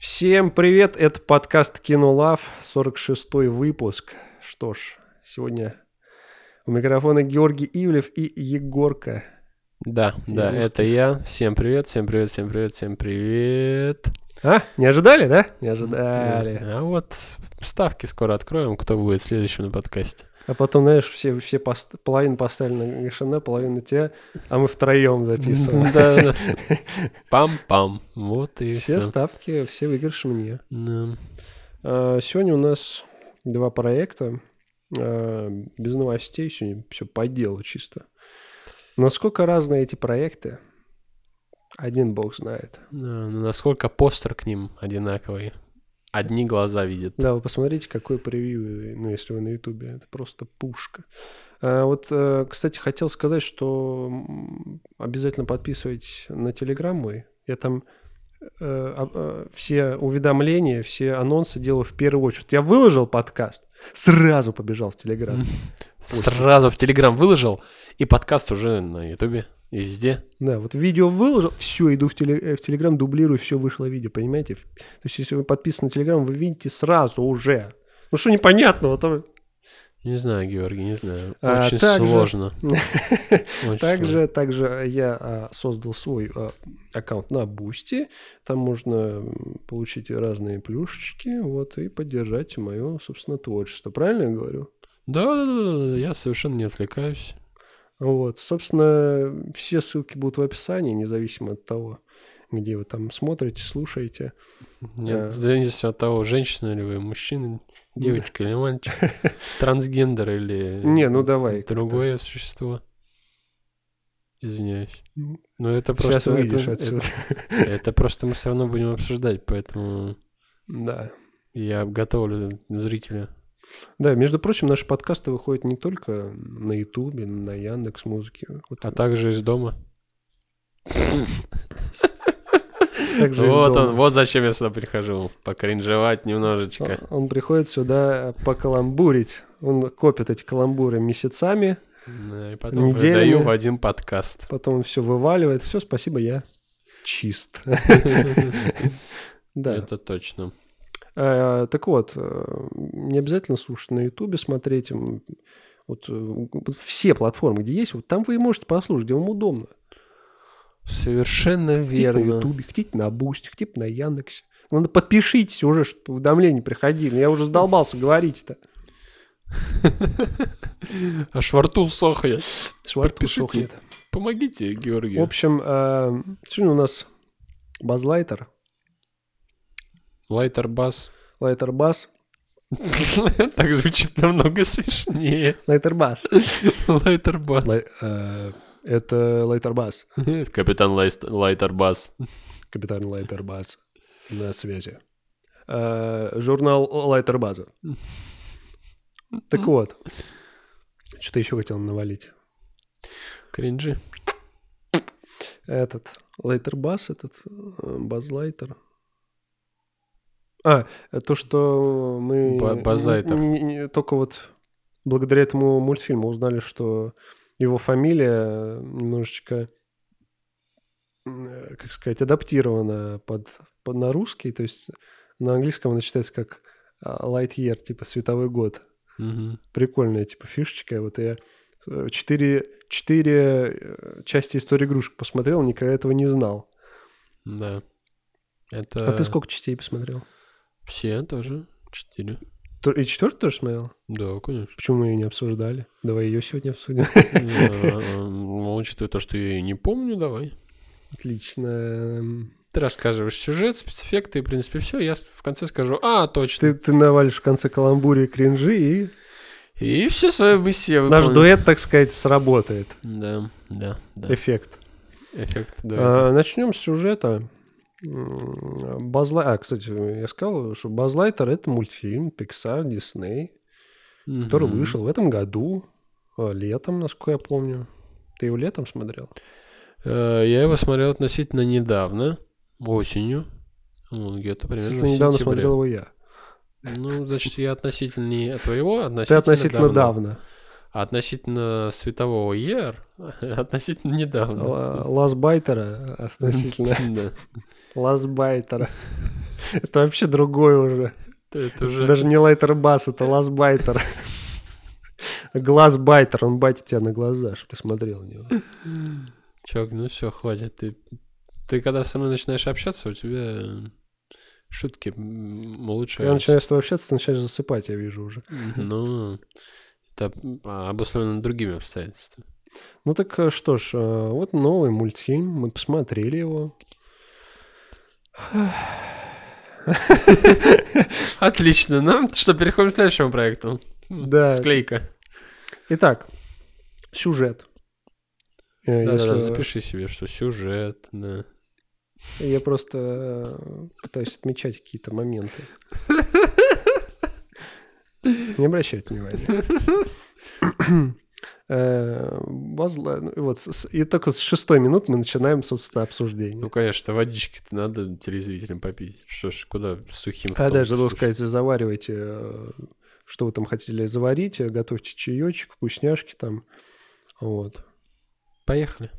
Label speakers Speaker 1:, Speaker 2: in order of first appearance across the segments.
Speaker 1: Всем привет, это подкаст Кинолав, 46-й выпуск. Что ж, сегодня у микрофона Георгий Ивлев и Егорка.
Speaker 2: Да, да,
Speaker 1: Егорский.
Speaker 2: это я. Всем привет, всем привет, всем привет, всем привет.
Speaker 1: А, не ожидали, да? Не ожидали.
Speaker 2: А вот ставки скоро откроем, кто будет следующим на подкасте.
Speaker 1: А потом, знаешь, все, все пост- половину поставили на Гашина, половину тебя, а мы втроем записываем.
Speaker 2: Да, да. Пам-пам. Вот и
Speaker 1: Все
Speaker 2: все.
Speaker 1: ставки, все выигрыши мне. А, Сегодня у нас два проекта. а, Без новостей, сегодня все по делу чисто. Насколько разные эти проекты, один бог знает.
Speaker 2: Насколько постер к ним одинаковый. Одни глаза видят.
Speaker 1: Да, вы посмотрите, какой превью, ну, если вы на Ютубе, это просто пушка. А, вот, э, кстати, хотел сказать, что обязательно подписывайтесь на Телеграм мой. Я там э, а- э, все уведомления, все анонсы делаю в первую очередь. Я выложил подкаст, сразу побежал в Телеграм.
Speaker 2: Сразу в Телеграм выложил, и подкаст уже на Ютубе. И везде.
Speaker 1: Да, вот видео выложил, все, иду в, теле- э, в Телеграм, дублирую, все вышло видео, понимаете? То есть, если вы подписаны на Телеграм, вы видите сразу уже. Ну что непонятного? там?
Speaker 2: Не знаю, Георгий, не знаю.
Speaker 1: А,
Speaker 2: Очень
Speaker 1: также-
Speaker 2: сложно. Очень
Speaker 1: Также, также я а, создал свой а, аккаунт на Boosty. Там можно получить разные плюшечки, вот, и поддержать мое, собственно, творчество. Правильно я говорю?
Speaker 2: Да, да, да, я совершенно не отвлекаюсь.
Speaker 1: Вот, собственно, все ссылки будут в описании, независимо от того, где вы там смотрите, слушаете.
Speaker 2: Нет,
Speaker 1: Да.
Speaker 2: зависит от того, женщина ли вы, мужчина, девочка или мальчик, трансгендер или
Speaker 1: Не, ну давай.
Speaker 2: другое существо. Извиняюсь.
Speaker 1: М.
Speaker 2: Но это
Speaker 1: Сейчас
Speaker 2: просто...
Speaker 1: выйдешь
Speaker 2: это,
Speaker 1: отсюда.
Speaker 2: это- это просто мы все равно будем обсуждать, поэтому
Speaker 1: Да.
Speaker 2: я готовлю зрителя.
Speaker 1: Да, между прочим, наши подкасты выходят не только на Ютубе, на Яндекс Музыке. Вот,
Speaker 2: А также из дома.
Speaker 1: также
Speaker 2: вот он, вот зачем я сюда прихожу. Покринжевать немножечко.
Speaker 1: Он приходит сюда покаламбурить. Он копит эти каламбуры месяцами,
Speaker 2: Да, И потом
Speaker 1: Неделями.
Speaker 2: выдаю в один подкаст.
Speaker 1: потом он все вываливает. Все, спасибо, я чист. Да.
Speaker 2: Это точно.
Speaker 1: А, Так вот, э, не обязательно слушать на Ютубе, смотреть. Вот э, вот все платформы, где есть, вот там вы и можете послушать, где вам удобно.
Speaker 2: Совершенно
Speaker 1: на
Speaker 2: верно.
Speaker 1: Ютубе, хотите на Бусти, хотите на Яндексе. Главное, подпишитесь уже, чтобы уведомления приходили. Я уже задолбался говорить это.
Speaker 2: Аж во рту сохнет.
Speaker 1: Шварту сохнет.
Speaker 2: Помогите,
Speaker 1: В
Speaker 2: Георгию.
Speaker 1: общем, э, сегодня у нас базлайтер,
Speaker 2: Лайтер бас.
Speaker 1: лайтер бас,
Speaker 2: Так звучит намного смешнее.
Speaker 1: лайтер бас.
Speaker 2: Лайтер бас.
Speaker 1: Лай- э, Это лайтер бас,
Speaker 2: Капитан Лайст- Лайтер бас.
Speaker 1: капитан лайтер бас на связи. Э, Журнал лайтер база. Так вот, что-то еще хотел навалить.
Speaker 2: Кринжи.
Speaker 1: Этот лайтер бас, этот э, базлайтер. А, то, что мы
Speaker 2: Ба- базайтер.
Speaker 1: не- не- не- только вот благодаря этому мультфильму узнали, что его фамилия немножечко, э, как сказать, адаптирована под, под на русский, то есть на английском она читается как а, light year, типа световой год.
Speaker 2: Мгм.
Speaker 1: Прикольная, типа, фишечка. Вот я э, четыре, четыре э, части истории игрушек посмотрел, никогда этого не знал.
Speaker 2: Да. Это...
Speaker 1: А ты сколько частей посмотрел?
Speaker 2: Все тоже. Четыре.
Speaker 1: И четвертый тоже смотрел?
Speaker 2: Да, конечно.
Speaker 1: Почему мы ее не обсуждали? Давай ее сегодня обсудим.
Speaker 2: Ну, Учитывая то, что я и не помню, давай.
Speaker 1: Отлично.
Speaker 2: Ты рассказываешь сюжет, спецэффекты, и, в принципе, все. Я в конце скажу, а, точно.
Speaker 1: Ты, ты навалишь в конце каламбури и кринжи, и
Speaker 2: И все свои миссии я
Speaker 1: наш дуэт, так сказать, сработает.
Speaker 2: Да, да, да.
Speaker 1: Эффект.
Speaker 2: Эффект дуэта.
Speaker 1: А, начнем с сюжета. М, Базлай... А, кстати, я сказал, что Базлайтер — это мультфильм Pixar, Disney, который
Speaker 2: Мгм.
Speaker 1: вышел в этом году, а, летом, насколько я помню. Ты его летом смотрел?
Speaker 2: Э, Я его смотрел относительно недавно, осенью. Ну, где-то примерно
Speaker 1: недавно смотрел его я.
Speaker 2: Ну, значит, я относительно твоего,
Speaker 1: Ты
Speaker 2: относительно,
Speaker 1: относительно
Speaker 2: давно.
Speaker 1: давно.
Speaker 2: А относительно светового ER, относительно недавно.
Speaker 1: Ла- Ласбайтера относительно
Speaker 2: Да.
Speaker 1: Ласбайтера. Это вообще другой уже.
Speaker 2: Это уже...
Speaker 1: Даже не лайтер бас, это ласбайтер. Глазбайтер, он батит тебя на глаза, чтобы ты смотрел на него.
Speaker 2: Чувак, ну все, хватит. Ты, ты когда со мной начинаешь общаться, у тебя шутки м,
Speaker 1: Я
Speaker 2: улучшаются.
Speaker 1: начинаю с тобой общаться, ты начинаешь засыпать, я вижу уже.
Speaker 2: Ну, это а, обусловлено другими обстоятельствами.
Speaker 1: Ну так э, что ж, э, вот новый мультфильм, мы посмотрели его.
Speaker 2: Отлично. Ну, что, переходим к следующему проекту.
Speaker 1: Да.
Speaker 2: Склейка.
Speaker 1: Итак, сюжет. Э,
Speaker 2: Да-да-да,
Speaker 1: если-
Speaker 2: запиши себе, что сюжет, да.
Speaker 1: Я просто пытаюсь отмечать какие-то моменты. Не обращайте внимания. Э, Базла- ну, вот, и только с шестой минут мы начинаем, собственно, обсуждение.
Speaker 2: Ну, конечно, водички-то надо телезрителям попить. Что ж, куда сухим
Speaker 1: А дальше забыл сказать, заваривайте, э, что вы там хотели заварить, э, готовьте чаечек, вкусняшки там. Вот.
Speaker 2: Поехали.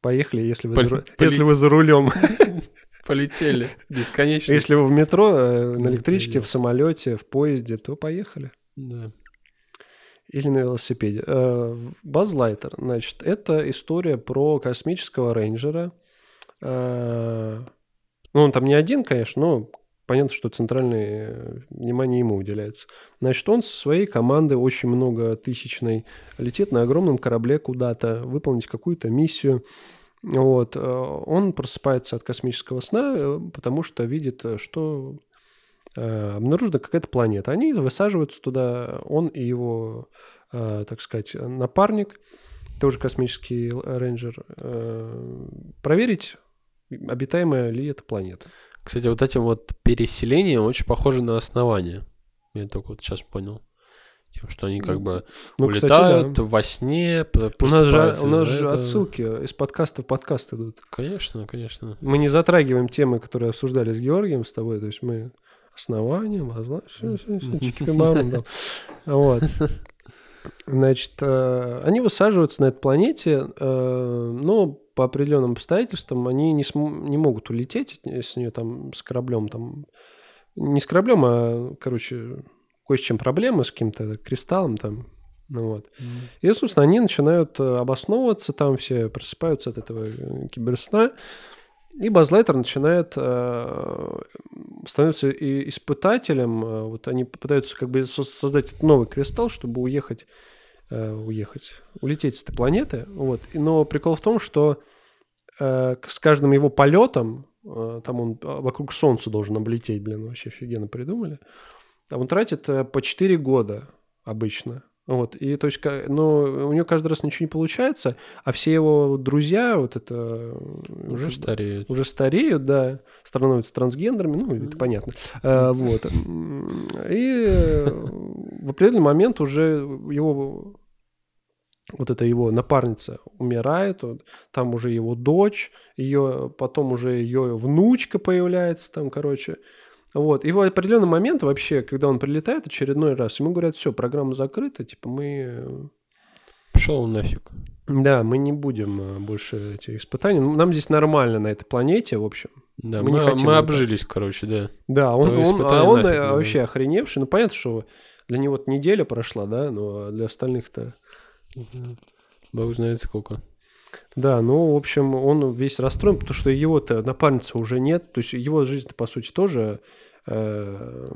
Speaker 1: Поехали, если вы,
Speaker 2: Пол-
Speaker 1: за, если вы за рулем.
Speaker 2: Полетели. Бесконечно.
Speaker 1: Если вы в метро, э, на электричке, в самолете, в поезде, то поехали.
Speaker 2: Да.
Speaker 1: Или на велосипеде. Базлайтер, значит, это история про космического рейнджера. Э, Ну, он там не один, конечно, но понятно, что центральное э, внимание ему уделяется. Значит, он со своей командой очень много тысячной летит на огромном корабле куда-то, выполнить какую-то миссию. Вот. э, Он просыпается от космического сна, э, потому что видит, э, что обнаружена какая-то планета. Они высаживаются туда, он и его, так сказать, напарник, тоже космический рейнджер, проверить, обитаемая ли эта планета.
Speaker 2: Кстати, вот этим вот переселением очень похоже на основание. Я только вот сейчас понял. Тем, что они как бы
Speaker 1: Ну, кстати,
Speaker 2: улетают
Speaker 1: да.
Speaker 2: во сне,
Speaker 1: У нас же, у нас же
Speaker 2: этого.
Speaker 1: отсылки из подкаста в подкаст идут.
Speaker 2: Конечно, конечно.
Speaker 1: Мы не затрагиваем темы, которые обсуждали с Георгием, с тобой. То есть мы основание, возла... все, все, все, чики-бам, да. Вот. Значит, э, они высаживаются на этой планете, э, но по определенным обстоятельствам они не, см- не могут улететь с нее там с кораблем там не с кораблем, а короче кое с чем проблемы с каким-то кристаллом там, ну вот. И, собственно, они начинают э, обосновываться, там все просыпаются от этого э, киберсна, и Базлайтер начинает э, становится и испытателем. э, Вот они пытаются как бы со- создать этот новый кристалл, чтобы уехать, э, уехать, улететь с этой планеты. Вот. И- Но прикол в том, что э, с каждым его полетом, э, там он а, вокруг Солнца должен облететь, блин, вообще офигенно придумали. А он тратит э, по 4 года обычно. Вот, и то есть, но у него каждый раз ничего не получается, а все его друзья, вот это э,
Speaker 2: Уже стареют.
Speaker 1: уже стареют, да, становятся трансгендерами, ну, это понятно. А, вот. И в определенный момент уже его вот эта его напарница умирает, вот, там уже его дочь, ее, потом уже ее внучка появляется там, короче. Вот. И в определенный момент вообще, когда он прилетает очередной раз, ему говорят, все, программа закрыта, типа мы э,
Speaker 2: Пошел нафиг.
Speaker 1: да, мы не будем э, больше этих испытаний. Ну, Нам здесь нормально на этой планете, в общем.
Speaker 2: Да,
Speaker 1: Мы
Speaker 2: мы,
Speaker 1: хотим
Speaker 2: мы обжились, короче, да.
Speaker 1: Да, он, он, а он
Speaker 2: нафиг,
Speaker 1: э,
Speaker 2: да.
Speaker 1: вообще охреневший. Ну, понятно, что для него неделя прошла, да, но для остальных-то...
Speaker 2: Бог знает сколько.
Speaker 1: Да, ну, в общем, он весь расстроен, потому что его-то напарницы уже нет. То есть его жизнь, по сути, тоже э,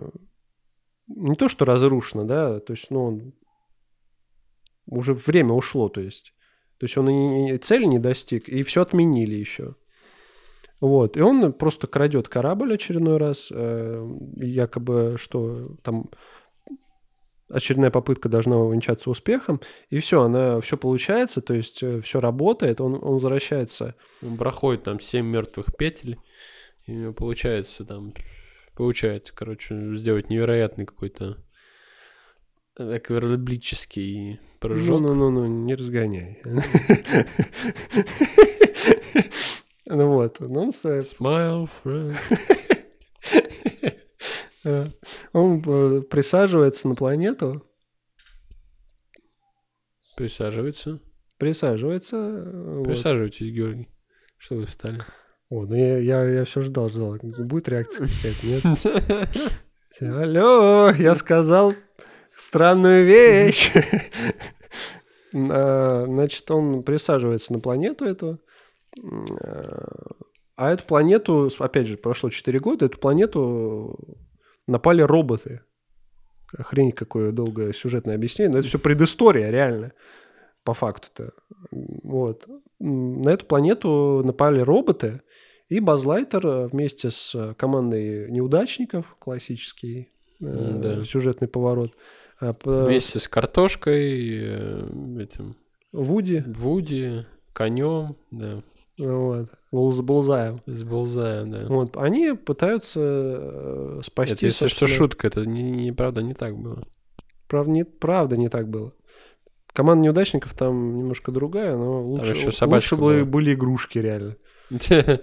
Speaker 1: не то, что разрушена, да, то есть, ну, уже время ушло, то есть. То есть он и цели не достиг, и все отменили еще. Вот, и он просто крадет корабль очередной раз, э, якобы, что там очередная попытка должна увенчаться успехом, и все, она все получается, то есть все работает, он, он возвращается.
Speaker 2: Он проходит там 7 мертвых петель, и у него получается там, получается, короче, сделать невероятный какой-то эквивалентический прыжок.
Speaker 1: Ну-ну-ну, не разгоняй. Ну вот, ну,
Speaker 2: Smile, friend.
Speaker 1: он э, присаживается на планету,
Speaker 2: Присаживается.
Speaker 1: присаживается. э.
Speaker 2: Присаживайтесь, Георгий. Что вы встали?
Speaker 1: О, ну я, я, я все ждал, ждал. Будет реакция какая-то, нет? Алло, я сказал странную вещь. А, значит, он присаживается на планету эту. А эту планету, опять же, прошло 4 года, эту планету напали роботы. Охренеть, какое долгое сюжетное объяснение. Но это все предыстория, реально. По факту-то. Вот. На эту планету напали роботы, и Базлайтер вместе с командой неудачников, классический э, да. сюжетный поворот,
Speaker 2: а, Вместе с картошкой, э, этим...
Speaker 1: Вуди.
Speaker 2: Вуди, конем, да.
Speaker 1: Вот. С Булзаем.
Speaker 2: С Булзаем, да.
Speaker 1: Вот. Они пытаются э, спасти...
Speaker 2: Это, если собственно... что, шутка. Это, не, не, правда, не так было.
Speaker 1: Прав, не, правда, не так было. Команда неудачников там немножко другая, но лучше, лучше были, были игрушки реально.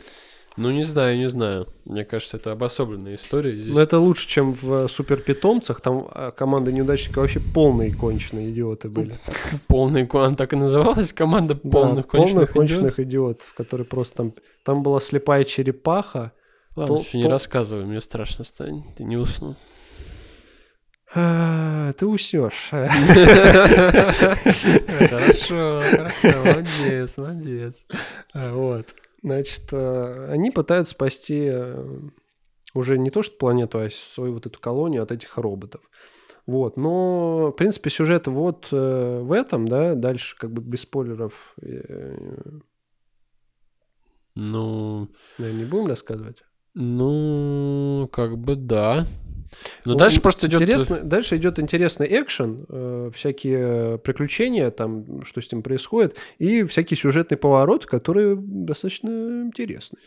Speaker 2: Ну, не знаю, не знаю. Мне кажется, это обособленная история.
Speaker 1: Здесь... Но это лучше, чем в Супер Питомцах. Там а, команда неудачников вообще полные конченые идиоты были.
Speaker 2: Полные, она так и называлась? Команда полных да, конченых,
Speaker 1: конченых идиотов, которые просто там... Там была слепая черепаха.
Speaker 2: Ладно, то, еще не рассказывай, мне страшно станет. Ты не уснул.
Speaker 1: Ты уснешь.
Speaker 2: Хорошо, хорошо, молодец, молодец.
Speaker 1: А, вот. Значит, э, они пытаются спасти э, уже не то что планету, а свою вот эту колонию от этих роботов. Вот, но, в принципе, сюжет вот э, в этом, да, дальше как бы без спойлеров.
Speaker 2: Ну...
Speaker 1: Да, не будем рассказывать?
Speaker 2: Ну, как бы да. Ну, дальше просто идет...
Speaker 1: Интересно, дальше идет интересный экшен, э, всякие приключения, там, что с ним происходит, и всякие сюжетные повороты, которые достаточно интересны.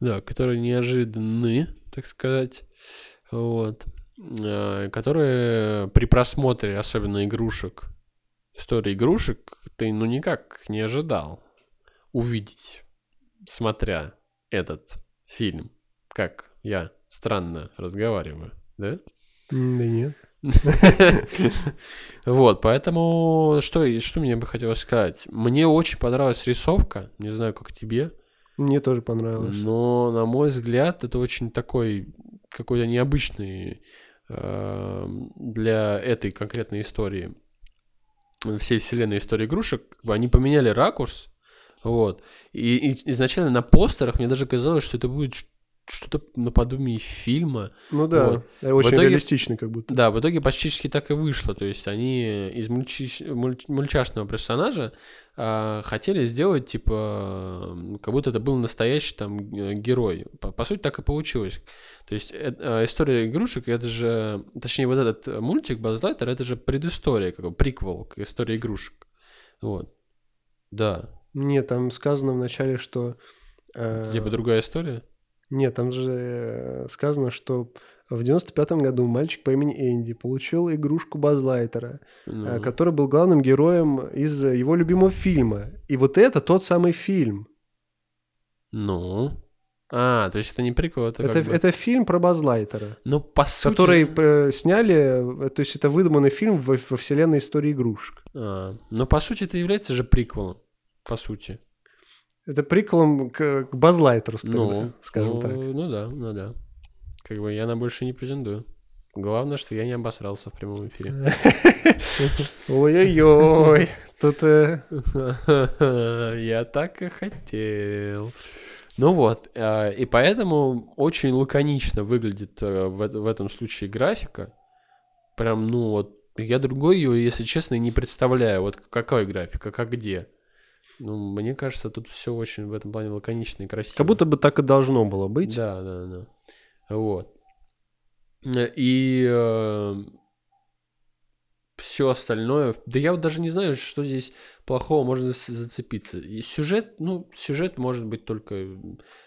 Speaker 2: Да, которые неожиданны, так сказать. Вот. Э, которые при просмотре, особенно игрушек, истории игрушек, ты ну никак не ожидал увидеть, смотря этот фильм, как я странно разговариваю да?
Speaker 1: Да нет.
Speaker 2: Вот, поэтому что, что мне бы хотелось сказать? Мне очень понравилась рисовка, не знаю, как тебе.
Speaker 1: Мне тоже понравилось.
Speaker 2: Но, на мой взгляд, это очень такой какой-то необычный э, для этой конкретной истории, всей вселенной истории игрушек. Они поменяли ракурс, вот. И, и изначально на постерах мне даже казалось, что это будет что-то наподобие фильма.
Speaker 1: Ну да, вот. очень итоге, реалистичный как будто.
Speaker 2: Да, в итоге почти так и вышло. То есть они из мульчи, муль, мульчашного персонажа а, хотели сделать, типа, как будто это был настоящий там герой. По, по сути, так и получилось. То есть э, э, история игрушек, это же, точнее, вот этот мультик Базлайтер, это же предыстория, как бы приквел к истории игрушек. Вот. Да.
Speaker 1: Нет, там сказано вначале, что...
Speaker 2: Э... Типа другая история?
Speaker 1: Нет, там же э, сказано, что в 95-м году мальчик по имени Энди получил игрушку Базлайтера, ну. который был главным героем из его любимого фильма. И вот это тот самый фильм.
Speaker 2: Ну. А, то есть это не прикол, это
Speaker 1: это,
Speaker 2: бы...
Speaker 1: это фильм про Базлайтера.
Speaker 2: Ну, по сути...
Speaker 1: Который э, сняли, то есть это выдуманный фильм во, во вселенной истории игрушек.
Speaker 2: А, но по сути это является же приквелом, по сути.
Speaker 1: Это приколом к, к Базлайтеру, ну, скажем
Speaker 2: ну,
Speaker 1: так.
Speaker 2: Ну да, ну да. Как бы я на больше не претендую. Главное, что я не обосрался в прямом эфире.
Speaker 1: Ой-ой-ой. Тут... Э,
Speaker 2: я так и хотел. Ну вот, э, и поэтому очень лаконично выглядит э, в, в этом случае графика. Прям, ну вот, я другой ее, если честно, не представляю. Вот какой графика, как где. Ну, мне кажется, тут все очень в этом плане лаконично и красиво.
Speaker 1: Как будто бы так и должно было быть.
Speaker 2: Да, да, да. Вот. И э, все остальное. Да я вот даже не знаю, что здесь плохого можно зацепиться. И сюжет, ну, сюжет может быть только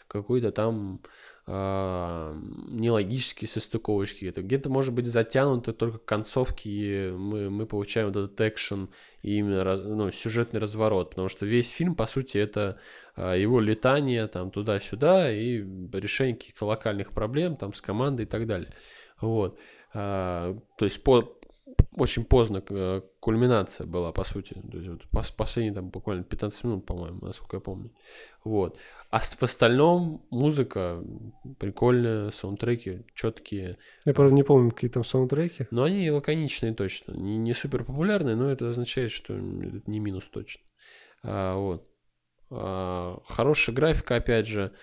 Speaker 2: какой-то там нелогические состыковочки. Это где-то может быть затянуто только концовки, и мы, мы получаем вот этот экшен и именно раз, ну, сюжетный разворот. Потому что весь фильм, по сути, это э, его летание там туда-сюда и решение каких-то локальных проблем там с командой и так далее. Вот. А, то есть по очень поздно э, кульминация была, по сути. То есть вот пос- последние там буквально 15 минут, по-моему, насколько я помню. Вот. А в остальном музыка прикольная, саундтреки четкие.
Speaker 1: Я, правда, не помню, какие там саундтреки.
Speaker 2: Но они лаконичные точно. Не, не супер популярные, но это означает, что это не минус точно. А, вот. А, хорошая графика, опять же.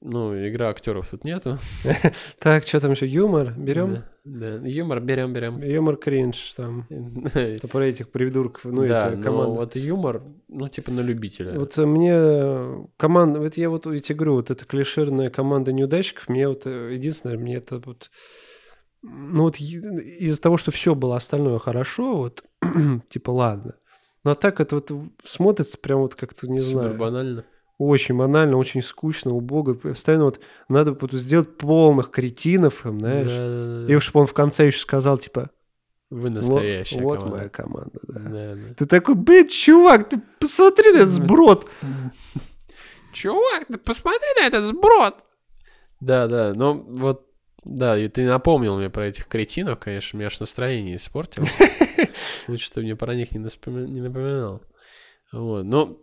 Speaker 2: Ну, игра актеров тут нету.
Speaker 1: Так, что там еще? Юмор? Берем?
Speaker 2: Да. Юмор берем, берем.
Speaker 1: Юмор кринж там. Это про этих придурков, ну,
Speaker 2: да,
Speaker 1: эти
Speaker 2: но
Speaker 1: команды.
Speaker 2: вот юмор, ну, типа на любителя.
Speaker 1: Вот э, мне команда, вот я вот эти говорю, вот эта клишированная команда неудачников, мне вот э, единственное, мне это вот, ну вот из-за того, что все было остальное хорошо, вот, типа ладно. Но а так это вот смотрится прям вот как-то, не
Speaker 2: Супер
Speaker 1: знаю,
Speaker 2: банально.
Speaker 1: Очень банально, очень скучно, убого. Постоянно вот надо вот сделать полных кретинов, знаешь.
Speaker 2: Да-да-да.
Speaker 1: И чтобы он в конце еще сказал, типа,
Speaker 2: Вы
Speaker 1: вот,
Speaker 2: настоящая
Speaker 1: вот
Speaker 2: команда.
Speaker 1: моя команда, да.
Speaker 2: Да, да.
Speaker 1: Ты такой, блядь, чувак, ты посмотри на этот сброд.
Speaker 2: Чувак, ты посмотри на этот сброд. Да, да, но вот, да, и ты напомнил мне про этих кретинов, конечно, мне аж настроение испортил. Лучше ты мне про них не, напоминал. Вот, но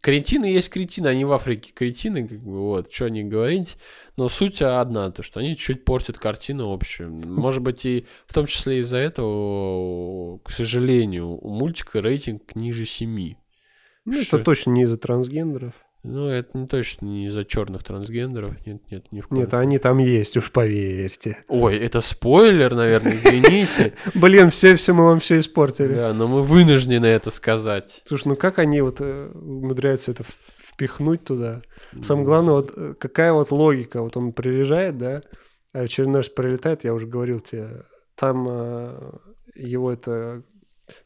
Speaker 2: кретины есть кретины, они в Африке кретины, как бы, вот, что не говорить. Но суть одна, то, что они чуть портят картину общую. Может быть, и в том числе из-за этого, к сожалению, у мультика рейтинг ниже 7.
Speaker 1: Ну,
Speaker 2: Что?
Speaker 1: это точно не из-за трансгендеров.
Speaker 2: Ну, это не точно не из-за черных трансгендеров. Нет, нет, ни в коем
Speaker 1: Нет, они там есть, уж поверьте.
Speaker 2: Ой, это спойлер, наверное, извините.
Speaker 1: Блин, все, все мы вам все испортили.
Speaker 2: Да, но мы вынуждены это сказать.
Speaker 1: Слушай, ну как они вот э, умудряются это впихнуть туда? Самое главное, вот э, какая вот логика? Вот он приезжает, да, а очередной раз прилетает, я уже говорил тебе, там э, его это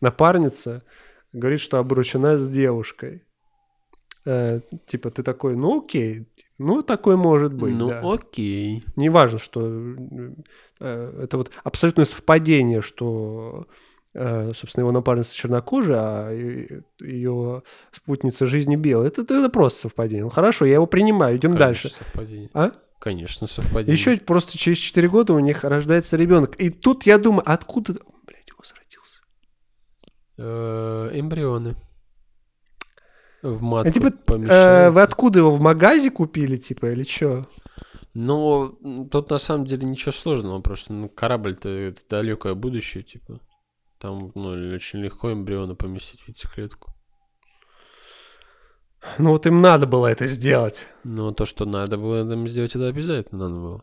Speaker 1: напарница говорит, что обручена с девушкой. Э, типа ты такой, ну окей, ну такой может быть,
Speaker 2: Ну,
Speaker 1: да.
Speaker 2: окей.
Speaker 1: Неважно, что э, это вот абсолютное совпадение, что, э, собственно, его напарница чернокожая, а ее спутница жизни белая. Это, это просто совпадение. Ну, хорошо, я его принимаю, идем
Speaker 2: Конечно,
Speaker 1: дальше.
Speaker 2: совпадение.
Speaker 1: А?
Speaker 2: Конечно, совпадение.
Speaker 1: Еще просто через 4 года у них рождается ребенок. И тут я думаю, откуда... Блядь, его родился.
Speaker 2: Э, эмбрионы. В матку
Speaker 1: А, типа, Э,
Speaker 2: помещаются.
Speaker 1: вы откуда его в магазе купили, типа, или что?
Speaker 2: Ну, тут на самом деле ничего сложного, просто ну, корабль-то это далекое будущее, типа. Там, ну, очень легко эмбриона поместить в яйцеклетку.
Speaker 1: Ну вот им надо было это сделать.
Speaker 2: Но то, что надо было там сделать, это обязательно надо было.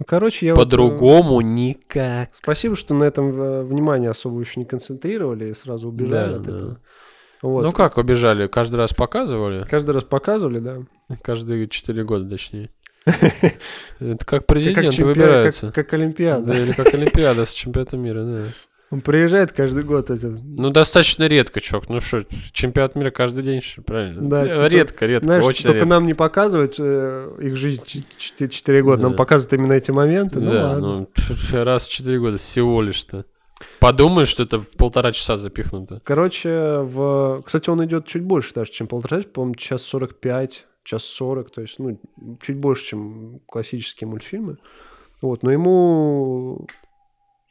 Speaker 1: Ну, короче, я вот, э,
Speaker 2: По-другому никак.
Speaker 1: Спасибо, что на этом э, внимание особо еще не концентрировали и сразу убежали
Speaker 2: Да,
Speaker 1: от
Speaker 2: да.
Speaker 1: этого. Вот.
Speaker 2: Ну как убежали? Каждый раз показывали?
Speaker 1: Каждый раз показывали, да.
Speaker 2: Каждые четыре года, точнее. Это как
Speaker 1: чемпион-
Speaker 2: выбираются.
Speaker 1: Как, Олимпиада.
Speaker 2: Да, или как Олимпиада с чемпионатом мира, да.
Speaker 1: Он приезжает каждый год. Это,
Speaker 2: Ну, достаточно редко, чувак. Ну что, чемпионат мира каждый день, что правильно?
Speaker 1: Да,
Speaker 2: Э,
Speaker 1: типа,
Speaker 2: редко, редко,
Speaker 1: знаешь,
Speaker 2: очень
Speaker 1: только
Speaker 2: редко.
Speaker 1: нам не показывают э, их жизнь 4 года. Нам
Speaker 2: Да.
Speaker 1: показывают именно эти моменты. Ну
Speaker 2: да,
Speaker 1: ладно.
Speaker 2: ну, раз в четыре года всего лишь-то. Подумаешь, что это в полтора часа запихнуто.
Speaker 1: Короче, в... кстати, он идет чуть больше даже, чем полтора часа. По-моему, час 45, час 40. То есть, ну, чуть больше, чем классические мультфильмы. Вот, но ему...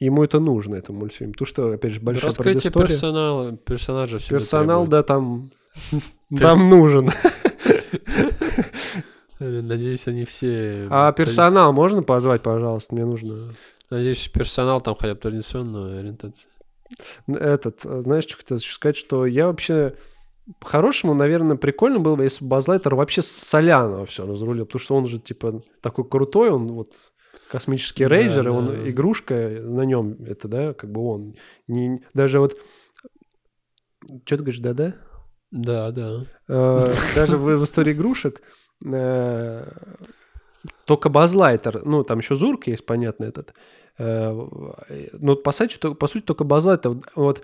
Speaker 1: Ему это нужно, это мультфильм. Потому что, опять же, большая
Speaker 2: Раскрытие
Speaker 1: предыстория.
Speaker 2: персонала, персонажа всегда
Speaker 1: Персонал, да, там, там нужен.
Speaker 2: Надеюсь, они все...
Speaker 1: А персонал можно позвать, пожалуйста? Мне нужно...
Speaker 2: Надеюсь, персонал там хотя бы традиционную ориентацию.
Speaker 1: Этот, э, знаешь, что хотел сказать, что я вообще... По-хорошему, наверное, прикольно было бы, если бы Базлайтер вообще с Солянова все разрулил, потому что он же, типа, такой крутой, он вот космический
Speaker 2: Да,
Speaker 1: рейнджер, и
Speaker 2: да.
Speaker 1: он игрушка на нем, это, да, как бы он. Не, даже вот... Что ты говоришь, да-да?
Speaker 2: Да, да.
Speaker 1: Э, Даже в, в истории игрушек э, только Базлайтер, ну, там еще Зурк есть, понятно, этот. Э, Но по сути, по сути только Базлайтер. Вот,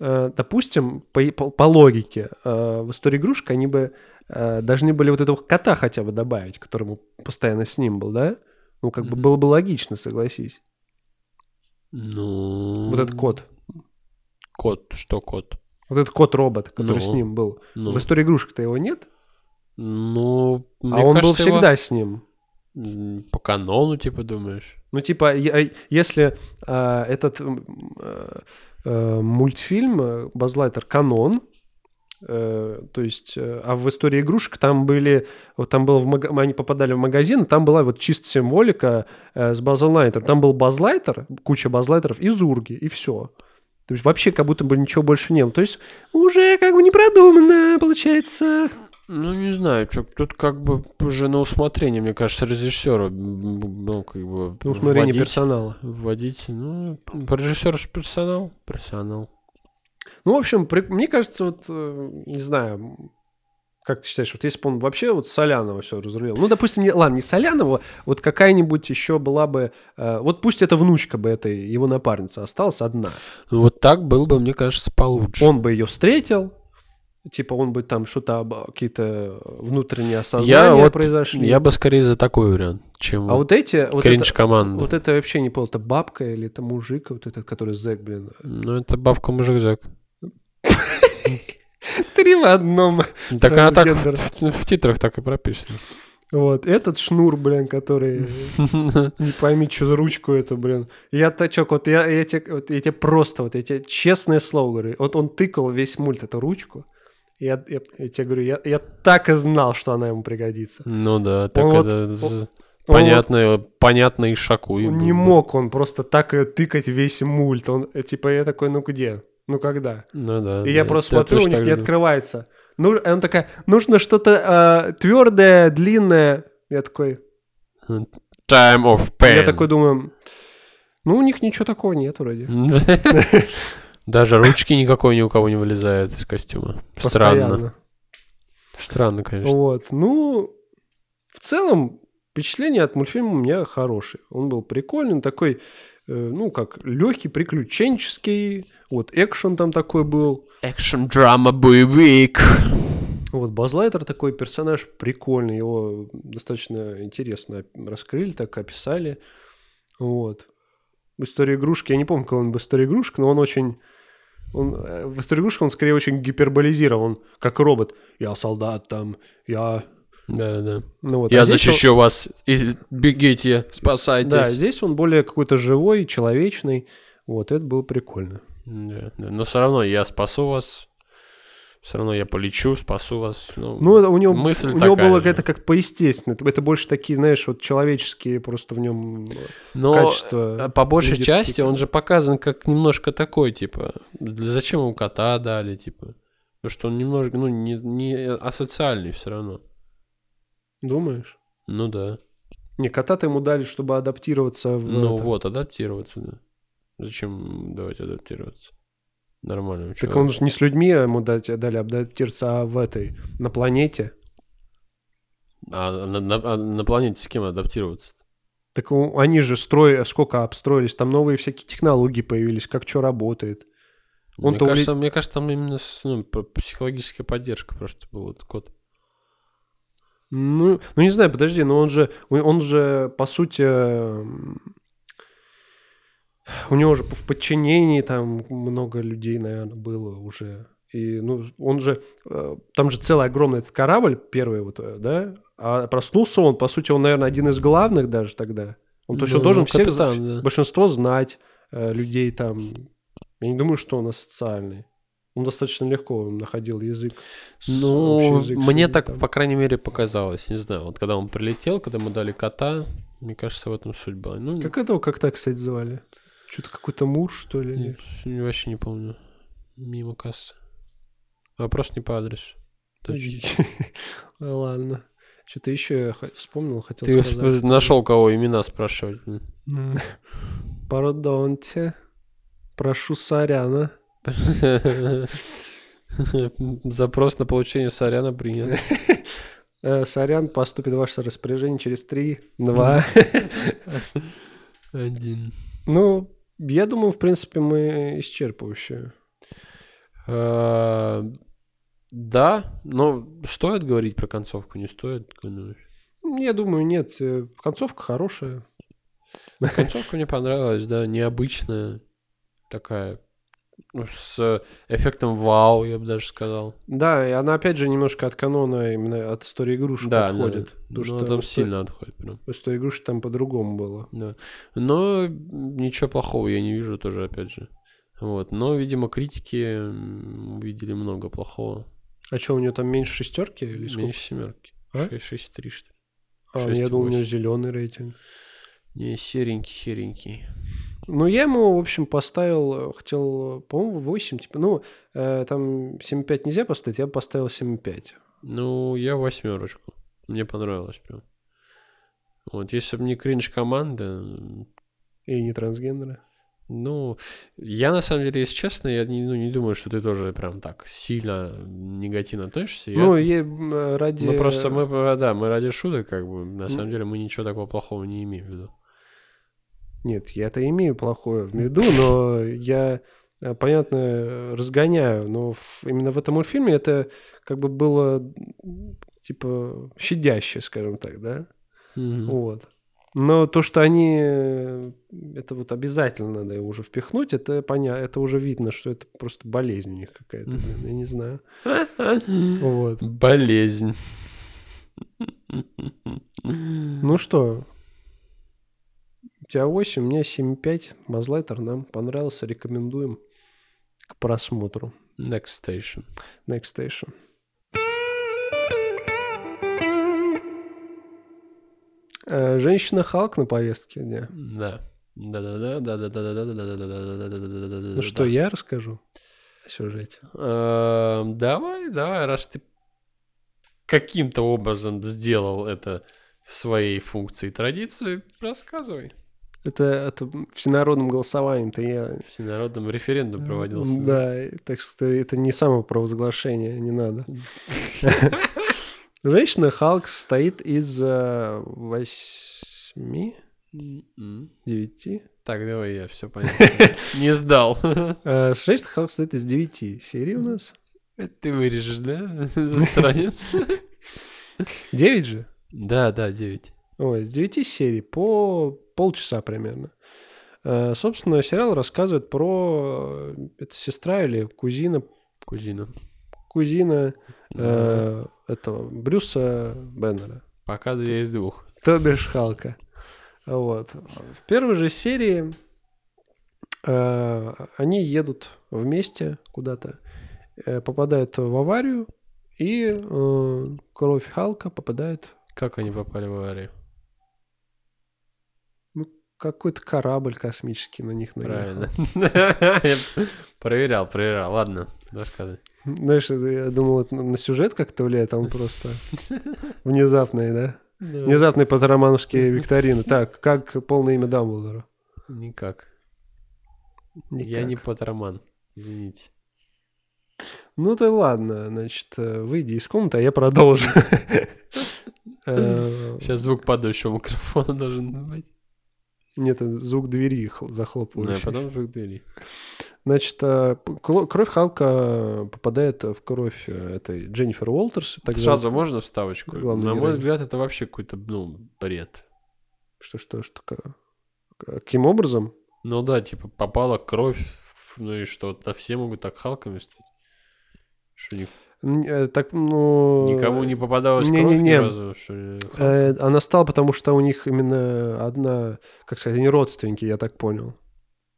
Speaker 1: э, допустим, по, по- по логике, э, в истории игрушек они бы должны были вот этого кота хотя бы добавить, которому постоянно с ним был, да? Ну, как бы
Speaker 2: Мгм.
Speaker 1: было бы логично, согласись.
Speaker 2: Ну...
Speaker 1: Вот этот кот.
Speaker 2: Кот, что кот?
Speaker 1: Вот этот кот-робот, который с
Speaker 2: Ну.
Speaker 1: ним был.
Speaker 2: Ну,
Speaker 1: В истории игрушек-то его нет,
Speaker 2: ну
Speaker 1: а он был
Speaker 2: кажется, его-
Speaker 1: всегда с ним.
Speaker 2: По канону, типа, думаешь?
Speaker 1: Ну, типа, я- если а, этот э, э, мультфильм э, Lightyear канон, э, то есть, э, а в истории игрушек там были, вот там было, в мага- они попадали в магазин, там была вот чисто символика э, с Lightyear. Там был Lightyear, куча Lightyear'ов и Зурги, и все. То есть вообще как будто бы ничего больше не было. То есть уже как бы не продумано, получается.
Speaker 2: Ну, не знаю, чё, тут как бы уже на усмотрение, мне кажется, режиссера, ну, как бы...
Speaker 1: Усмотрение
Speaker 2: вводить-
Speaker 1: персонала.
Speaker 2: Вводить, ну, режиссер ж персонал, персонал.
Speaker 1: Ну, в общем, при- мне кажется, вот, э, не знаю, как ты считаешь, вот если бы он вообще вот Солянова все разрулил, ну, допустим, не, ладно, не Солянова, вот какая-нибудь еще была бы, э, вот пусть эта внучка бы этой, его напарницы осталась одна,
Speaker 2: Ну, Вот так было бы, мне кажется, получше.
Speaker 1: он бы ее встретил, типа он бы там что-то, какие-то внутренние осознания
Speaker 2: вот-
Speaker 1: произошли.
Speaker 2: Я бы скорее за такой вариант, чем
Speaker 1: А вот эти, вот это,
Speaker 2: кринж команда.
Speaker 1: вот это вообще не понял, это бабка или это мужик, вот этот, который зэк, блин.
Speaker 2: Ну, это бабка мужик Зак.
Speaker 1: Три в одном.
Speaker 2: Так она так в, титрах так и прописано.
Speaker 1: Вот, этот шнур, блин, который не пойми, что за ручку эту, блин. Я, тачок, вот я, я, тебе, вот я тебе просто, вот я тебе честное слово говорю, вот он тыкал весь мульт эту ручку, я, я, я тебе говорю, я, я так и знал, что она ему пригодится.
Speaker 2: Ну да, так
Speaker 1: вот-
Speaker 2: это
Speaker 1: Он
Speaker 2: понятно, понятно и шаку.
Speaker 1: вот- он не мог он просто так ее тыкать весь мульт. Он, э, типа, я такой, ну где? Ну когда?
Speaker 2: Ну да.
Speaker 1: И я
Speaker 2: да,
Speaker 1: просто
Speaker 2: я
Speaker 1: смотрю, у них не
Speaker 2: же.
Speaker 1: открывается. Ну, и он такая, нужно что-то твердое, длинное. Я такой,
Speaker 2: Time of pain.
Speaker 1: я такой думаю, ну, у них ничего такого нет вроде.
Speaker 2: Даже ручки никакой ни у кого не вылезает из костюма. Странно.
Speaker 1: Постоянно.
Speaker 2: Странно, конечно.
Speaker 1: Вот, ну, в целом, впечатление от мультфильма у меня хорошее. Он был прикольный, такой, э, ну, как легкий, приключенческий. Вот, экшен там такой был.
Speaker 2: Экшн, драма, боевик.
Speaker 1: Вот, Базлайтер такой персонаж прикольный, его достаточно интересно раскрыли, так описали. Вот. В истории игрушки, я не помню, кого он в истории игрушек, но он очень... Он, э, в истории игрушек он скорее очень гиперболизирован, как робот. Я солдат там, я...
Speaker 2: Да, да.
Speaker 1: Ну, вот. А
Speaker 2: Я
Speaker 1: он-
Speaker 2: защищу вас. И бегите, спасайтесь.
Speaker 1: Да, здесь он более какой-то живой, человечный. Вот, это было прикольно.
Speaker 2: Да, да. Но все равно я спасу вас. Все равно я полечу, спасу вас. Ну,
Speaker 1: Ну, у него,
Speaker 2: мысль
Speaker 1: у него было это как поестественно. Это больше такие, знаешь, вот человеческие просто в нем
Speaker 2: Но
Speaker 1: качества.
Speaker 2: э, по большей части он же показан как немножко такой, типа, зачем ему кота дали, типа. Потому что он немножко, ну, не, не асоциальный все равно.
Speaker 1: Думаешь?
Speaker 2: Ну да.
Speaker 1: Не, кота-то ему дали, чтобы адаптироваться в...
Speaker 2: ну
Speaker 1: это.
Speaker 2: вот, адаптироваться, да. Зачем давать адаптироваться? Нормально.
Speaker 1: Так он же не с людьми ему дать, дали адаптироваться, а в этой, на планете.
Speaker 2: А на, на- а на планете с кем адаптироваться?
Speaker 1: Так у- они же строя, сколько обстроились, там новые всякие технологии появились, как что работает.
Speaker 2: Мне
Speaker 1: Он-то
Speaker 2: кажется, мне кажется, там именно ну, психологическая поддержка просто был этот кот.
Speaker 1: Ну, ну не знаю, подожди, но он же, он же, по сути, м, у него же в подчинении там много людей, наверное, было уже. И, ну, он же, э, там же целый огромный этот корабль, первый вот, э, да, а проснулся он, по сути, он, наверное, один из главных даже тогда. Он, то есть он
Speaker 2: Ну,
Speaker 1: должен
Speaker 2: ну,
Speaker 1: всех,
Speaker 2: капитан, да.
Speaker 1: большинство знать, э, людей там. Я не думаю, что он асоциальный. Он достаточно легко находил язык.
Speaker 2: Ну,
Speaker 1: язык
Speaker 2: мне так,
Speaker 1: там.
Speaker 2: по крайней мере, показалось. Не знаю, вот когда он прилетел, когда мы дали кота, мне кажется, в этом суть была. Ну,
Speaker 1: Как этого, как так, кстати, звали? Что-то какой-то Мур, что ли?
Speaker 2: нет, я вообще не помню. Мимо кассы. Вопрос не по адресу. Точно.
Speaker 1: Ладно. Что-то еще я вспомнил, хотел
Speaker 2: Ты
Speaker 1: сказать.
Speaker 2: нашел кого имена спрашивать.
Speaker 1: М. Пардонте. Прошу соряна.
Speaker 2: Запрос на получение соряна принят.
Speaker 1: Э, Сорян, поступит ваше распоряжение через 3, 2.
Speaker 2: Один.
Speaker 1: Ну, я думаю, в принципе, мы исчерпывающие.
Speaker 2: Э, Да, но стоит говорить про концовку, не стоит?
Speaker 1: Я думаю, нет. э, Концовка хорошая.
Speaker 2: Концовка мне понравилась, да, необычная, такая с эффектом вау, я бы даже сказал.
Speaker 1: Да, и она опять же немножко от канона, именно от истории игрушек
Speaker 2: Да,
Speaker 1: отходит.
Speaker 2: да.
Speaker 1: Потому
Speaker 2: Ну,
Speaker 1: что
Speaker 2: там сильно отходит прям.
Speaker 1: В истории игрушек там по-другому было.
Speaker 2: Да. Но ничего плохого я не вижу тоже, опять же. Вот. Но, видимо, критики увидели много плохого.
Speaker 1: А что, у нее там меньше шестерки или сколько?
Speaker 2: Меньше семерки.
Speaker 1: А?
Speaker 2: 6,3 что ли.
Speaker 1: А,
Speaker 2: шесть
Speaker 1: я
Speaker 2: и
Speaker 1: думал, у нее зеленый рейтинг.
Speaker 2: Не, серенький, серенький.
Speaker 1: Ну, я ему, в общем, поставил, э, хотел, по-моему, 8, типа, ну, э, там 7,5 нельзя поставить, я поставил 7,5.
Speaker 2: Ну, я восьмерочку. Мне понравилось прям. Вот, если бы не кринж команда,
Speaker 1: И не трансгендеры.
Speaker 2: ну, я на самом деле, если честно, я не, ну, не думаю, что ты тоже прям так сильно негативно относишься. Я-
Speaker 1: Ну, и м, ради...
Speaker 2: Мы просто, мы, э, да, мы ради шуток, как бы, на самом деле, мы ничего такого плохого не имеем в виду.
Speaker 1: Нет, я-то имею плохое в виду, но я, э, понятно, разгоняю. Но в- именно в этом мультфильме это как бы было, типа, щадяще, скажем так, да?
Speaker 2: Мгм.
Speaker 1: Вот. Но то, что они э, это вот обязательно надо уже впихнуть, это понятно, это уже видно, что это просто болезнь у них какая-то, блин, я не знаю. Вот.
Speaker 2: Болезнь.
Speaker 1: Ну что, тебя 8, у меня 7,5. Мазлайтер нам понравился, рекомендуем к просмотру.
Speaker 2: Next Station.
Speaker 1: Next Station. Э, Женщина Халк на повестке дня.
Speaker 2: Да. Да-да-да, да-да-да, да-да-да-да-да-да-да-да-да-да-да.
Speaker 1: Ну что, я расскажу о сюжете.
Speaker 2: Давай, давай, раз ты каким-то образом сделал это своей функцией традиции, рассказывай.
Speaker 1: Это, это всенародным голосованием-то я...
Speaker 2: Всенародным референдум проводился.
Speaker 1: Да, и так что это не самопровозглашение, не надо. Женщина Халк состоит из э, восьми,
Speaker 2: М-м.
Speaker 1: девяти.
Speaker 2: Так, давай я все понял. Не сдал.
Speaker 1: Э, Женщина Халк состоит из девяти серий у нас.
Speaker 2: Это ты вырежешь, да? Засранец.
Speaker 1: Девять же?
Speaker 2: Да, да, 9.
Speaker 1: Ой, из девяти серий по полчаса примерно. Э, Собственно, сериал рассказывает про... э, Это сестра или кузина?
Speaker 2: Кузина.
Speaker 1: Кузина э, этого Брюса Беннера.
Speaker 2: Пока две из двух.
Speaker 1: То бишь Халка. Вот. В первой же серии э, они едут вместе куда-то, э, попадают в аварию, и э, кровь Халка попадает
Speaker 2: Как они попали в аварию?
Speaker 1: Какой-то корабль космический на них наехал.
Speaker 2: Правильно. Проверял, проверял. Ладно, рассказывай.
Speaker 1: Знаешь, я думал, это на сюжет как-то влияет, а он просто внезапный, да? Внезапный патеромановские викторины. Так, как полное имя Дамблдора?
Speaker 2: Никак.
Speaker 1: Никак.
Speaker 2: Я не Поттерман. Извините.
Speaker 1: Ну да ладно, значит, э, выйди из комнаты, а я продолжу.
Speaker 2: Сейчас звук падающего микрофона должен быть.
Speaker 1: Нет, звук двери хл-
Speaker 2: Да, потом звук двери.
Speaker 1: Значит, э, кровь Халка попадает в кровь э, этой Дженнифер Уолтерс. так
Speaker 2: Сразу можно вставочку? На мой
Speaker 1: героиню.
Speaker 2: взгляд, это вообще какой-то, ну, бред.
Speaker 1: Что, что, что? ка- Каким образом?
Speaker 2: Ну да, типа попала кровь, ну и что, да все могут так халками стать. Что ни-
Speaker 1: Н- э, Так, ну...
Speaker 2: никому не попадалась кровь ни
Speaker 1: не-не-не.
Speaker 2: разу, что ли?
Speaker 1: Э, Она стала, потому что у них именно одна, как сказать, они родственники, я так понял.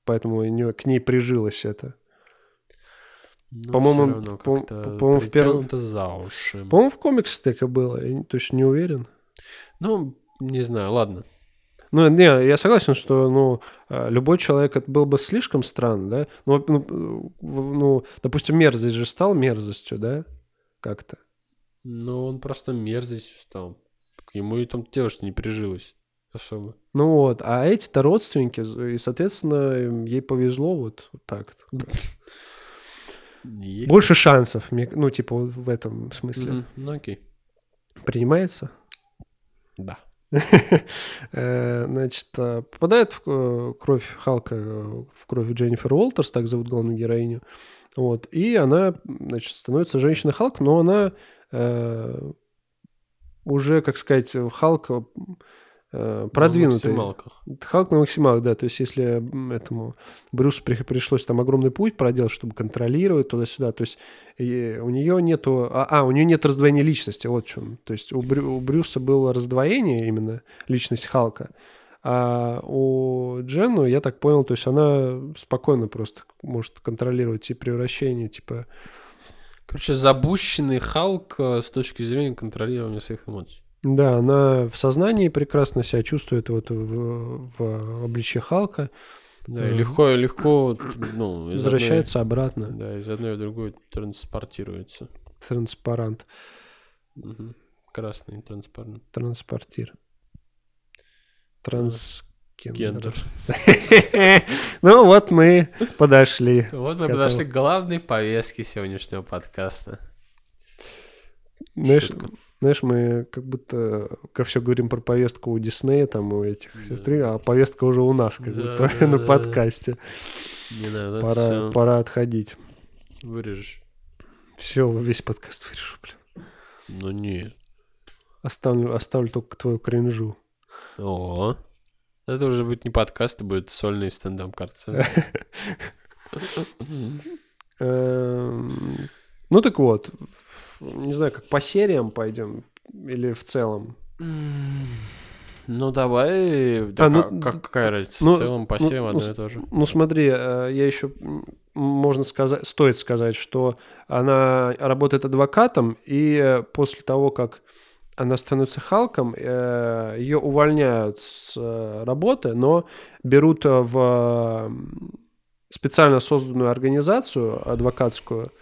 Speaker 1: Поэтому у неё- к ней прижилось это.
Speaker 2: Ну,
Speaker 1: по-моему, по- по-моему, в первом-
Speaker 2: за уши.
Speaker 1: По-моему, в комиксах так и было, я не- точно не уверен.
Speaker 2: Ну, не знаю, ладно.
Speaker 1: Ну, не, я согласен, что, ну, э, любой человек, это было бы слишком странно, да? Ну, ну, э, ну, допустим, мерзость же стал мерзостью, да? Как-то.
Speaker 2: Ну, он просто мерзостью стал. К нему и там тело что не прижилось особо.
Speaker 1: Ну вот, а эти-то родственники, и, соответственно, ей повезло вот, так. Больше шансов, ну, типа, в этом смысле.
Speaker 2: Ну, окей.
Speaker 1: Принимается?
Speaker 2: Да.
Speaker 1: Э, Значит, э, попадает в э, кровь Халка, э, в кровь Дженнифер Уолтерс, так зовут главную героиню. Вот. И она, значит, становится женщиной Халк, но она уже, как сказать, в Э,
Speaker 2: На
Speaker 1: продвинутый.
Speaker 2: максималках.
Speaker 1: Халк на максималах, да. То есть, если этому Брюсу при- пришлось там огромный путь проделать, чтобы контролировать туда-сюда, то есть у нее нету... А, а, у нее нет раздвоения личности, вот в чем. То есть у, Брю- у Брюса было раздвоение именно личности Халка, а у Джену, я так понял, то есть она спокойно просто может контролировать и превращение, типа...
Speaker 2: Короче, запущенный Халк э, с точки зрения контролирования своих эмоций.
Speaker 1: Да, она в сознании прекрасно себя чувствует вот в, в обличье Халка,
Speaker 2: Да, и
Speaker 1: Мгм.
Speaker 2: легко, легко, ну,
Speaker 1: возвращается обратно,
Speaker 2: одной, да, из одной в другую транспортируется.
Speaker 1: транспарант,
Speaker 2: Мгм. Красный транспарант.
Speaker 1: транспортир. Транскендер.
Speaker 2: Гендер.
Speaker 1: Ну вот мы подошли.
Speaker 2: Вот мы подошли к главной повестке сегодняшнего подкаста.
Speaker 1: Знаешь. Знаешь, мы как будто ко все говорим про повестку у Диснея, там у этих
Speaker 2: Да.
Speaker 1: сестры, а повестка уже у нас, как
Speaker 2: Да,
Speaker 1: будто
Speaker 2: да,
Speaker 1: на
Speaker 2: да,
Speaker 1: подкасте.
Speaker 2: Не надо,
Speaker 1: Пора,
Speaker 2: всё,
Speaker 1: пора отходить.
Speaker 2: вырежешь.
Speaker 1: Все, весь подкаст вырежу, блин.
Speaker 2: Ну не.
Speaker 1: Оставлю, оставлю только твою кринжу.
Speaker 2: О, это уже будет не подкаст, это будет сольный стендап, кажется.
Speaker 1: Эм, Ну так вот, не знаю, как по сериям пойдем или в целом.
Speaker 2: Ну давай, да
Speaker 1: А, ну,
Speaker 2: ка- как, какая разница?
Speaker 1: ну,
Speaker 2: в целом по
Speaker 1: ну,
Speaker 2: всем
Speaker 1: ну,
Speaker 2: одно
Speaker 1: с-
Speaker 2: и то же.
Speaker 1: Ну смотри, э, я еще можно сказать, стоит сказать, что она работает адвокатом, и э, после того, как она становится Халком, э, ее увольняют с работы, но берут в специально созданную организацию адвокатскую,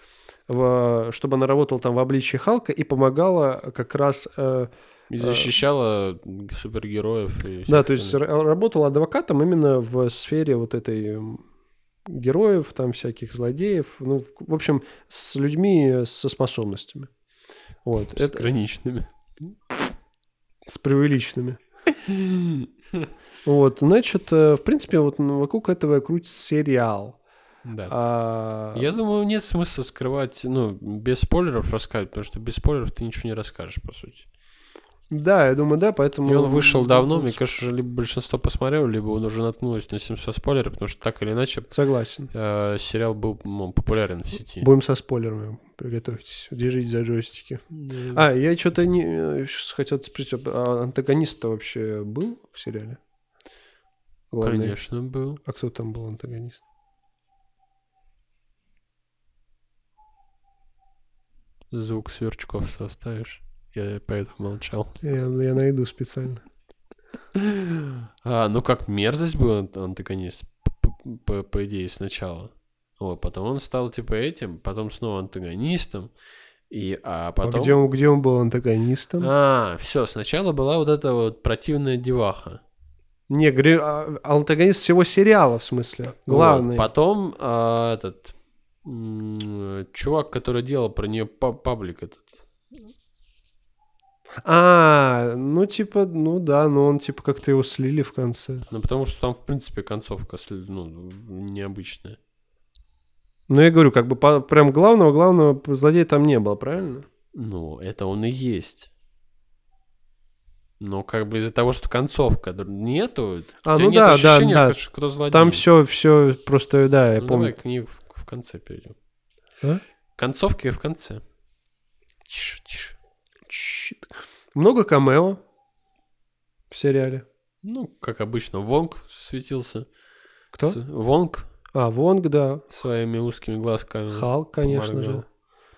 Speaker 1: в- чтобы она работала там в обличии Халка и помогала как раз э,
Speaker 2: И защищала супергероев и
Speaker 1: да, то есть
Speaker 2: остальных.
Speaker 1: ра- работал адвокатом именно в сфере вот этой героев, там всяких злодеев, ну, в общем, с людьми со способностями. Вот,
Speaker 2: с
Speaker 1: это
Speaker 2: граничными.
Speaker 1: с преувеличенными. Вот, значит, э, в принципе, вот ну, вокруг этого крутится сериал.
Speaker 2: Да.
Speaker 1: А,
Speaker 2: Я думаю, нет смысла скрывать, ну, без спойлеров рассказывать, потому что без спойлеров ты ничего не расскажешь, по сути.
Speaker 1: Да, я думаю, да, поэтому...
Speaker 2: И он вышел давно, мне кажется, уже либо большинство посмотрело, либо он уже наткнулось на 700 спойлеров, потому что так или иначе
Speaker 1: Согласен.
Speaker 2: э, сериал был ну, популярен в сети.
Speaker 1: Будем со спойлерами. Приготовьтесь. Держите за джойстики. А, я что-то не э, хотел спросить, а антагонист-то вообще был в сериале? Главный?
Speaker 2: Конечно, был.
Speaker 1: А кто там был антагонист?
Speaker 2: Звук сверчков составишь. Я поэтому молчал.
Speaker 1: Я, я найду специально.
Speaker 2: А, ну как мерзость был ан- антагонист, по, по идее, сначала. Вот, потом он стал типа этим, потом снова антагонистом. И, а
Speaker 1: А
Speaker 2: потом...
Speaker 1: где, он, где он был антагонистом?
Speaker 2: А, все, сначала была вот эта вот противная деваха.
Speaker 1: Не, говорю, а, антагонист всего сериала, в смысле. Главный.
Speaker 2: Вот, Потом а, этот чувак, который делал про нее паблик этот.
Speaker 1: А, ну типа, ну да, но он типа как-то его слили в конце.
Speaker 2: Ну, потому что там, в принципе, концовка ну, необычная.
Speaker 1: Ну я говорю, как бы по- прям главного-главного злодея там не было, правильно?
Speaker 2: Ну, это он и есть. Но как бы из-за того, что концовка нету,
Speaker 1: А, ну
Speaker 2: нет
Speaker 1: да, да,
Speaker 2: ощущения,
Speaker 1: да.
Speaker 2: кто злодей.
Speaker 1: Там все, все просто, да, я
Speaker 2: Ну,
Speaker 1: помню.
Speaker 2: давай к ней в, в конце перейдем.
Speaker 1: А?
Speaker 2: Концовки в конце. Тише, тише.
Speaker 1: Щит. Много камео в сериале.
Speaker 2: Ну, как обычно, Вонг светился.
Speaker 1: Кто?
Speaker 2: С- Вонг
Speaker 1: А, Вонг, да.
Speaker 2: своими узкими глазками.
Speaker 1: Халк, конечно
Speaker 2: поморгал.
Speaker 1: же.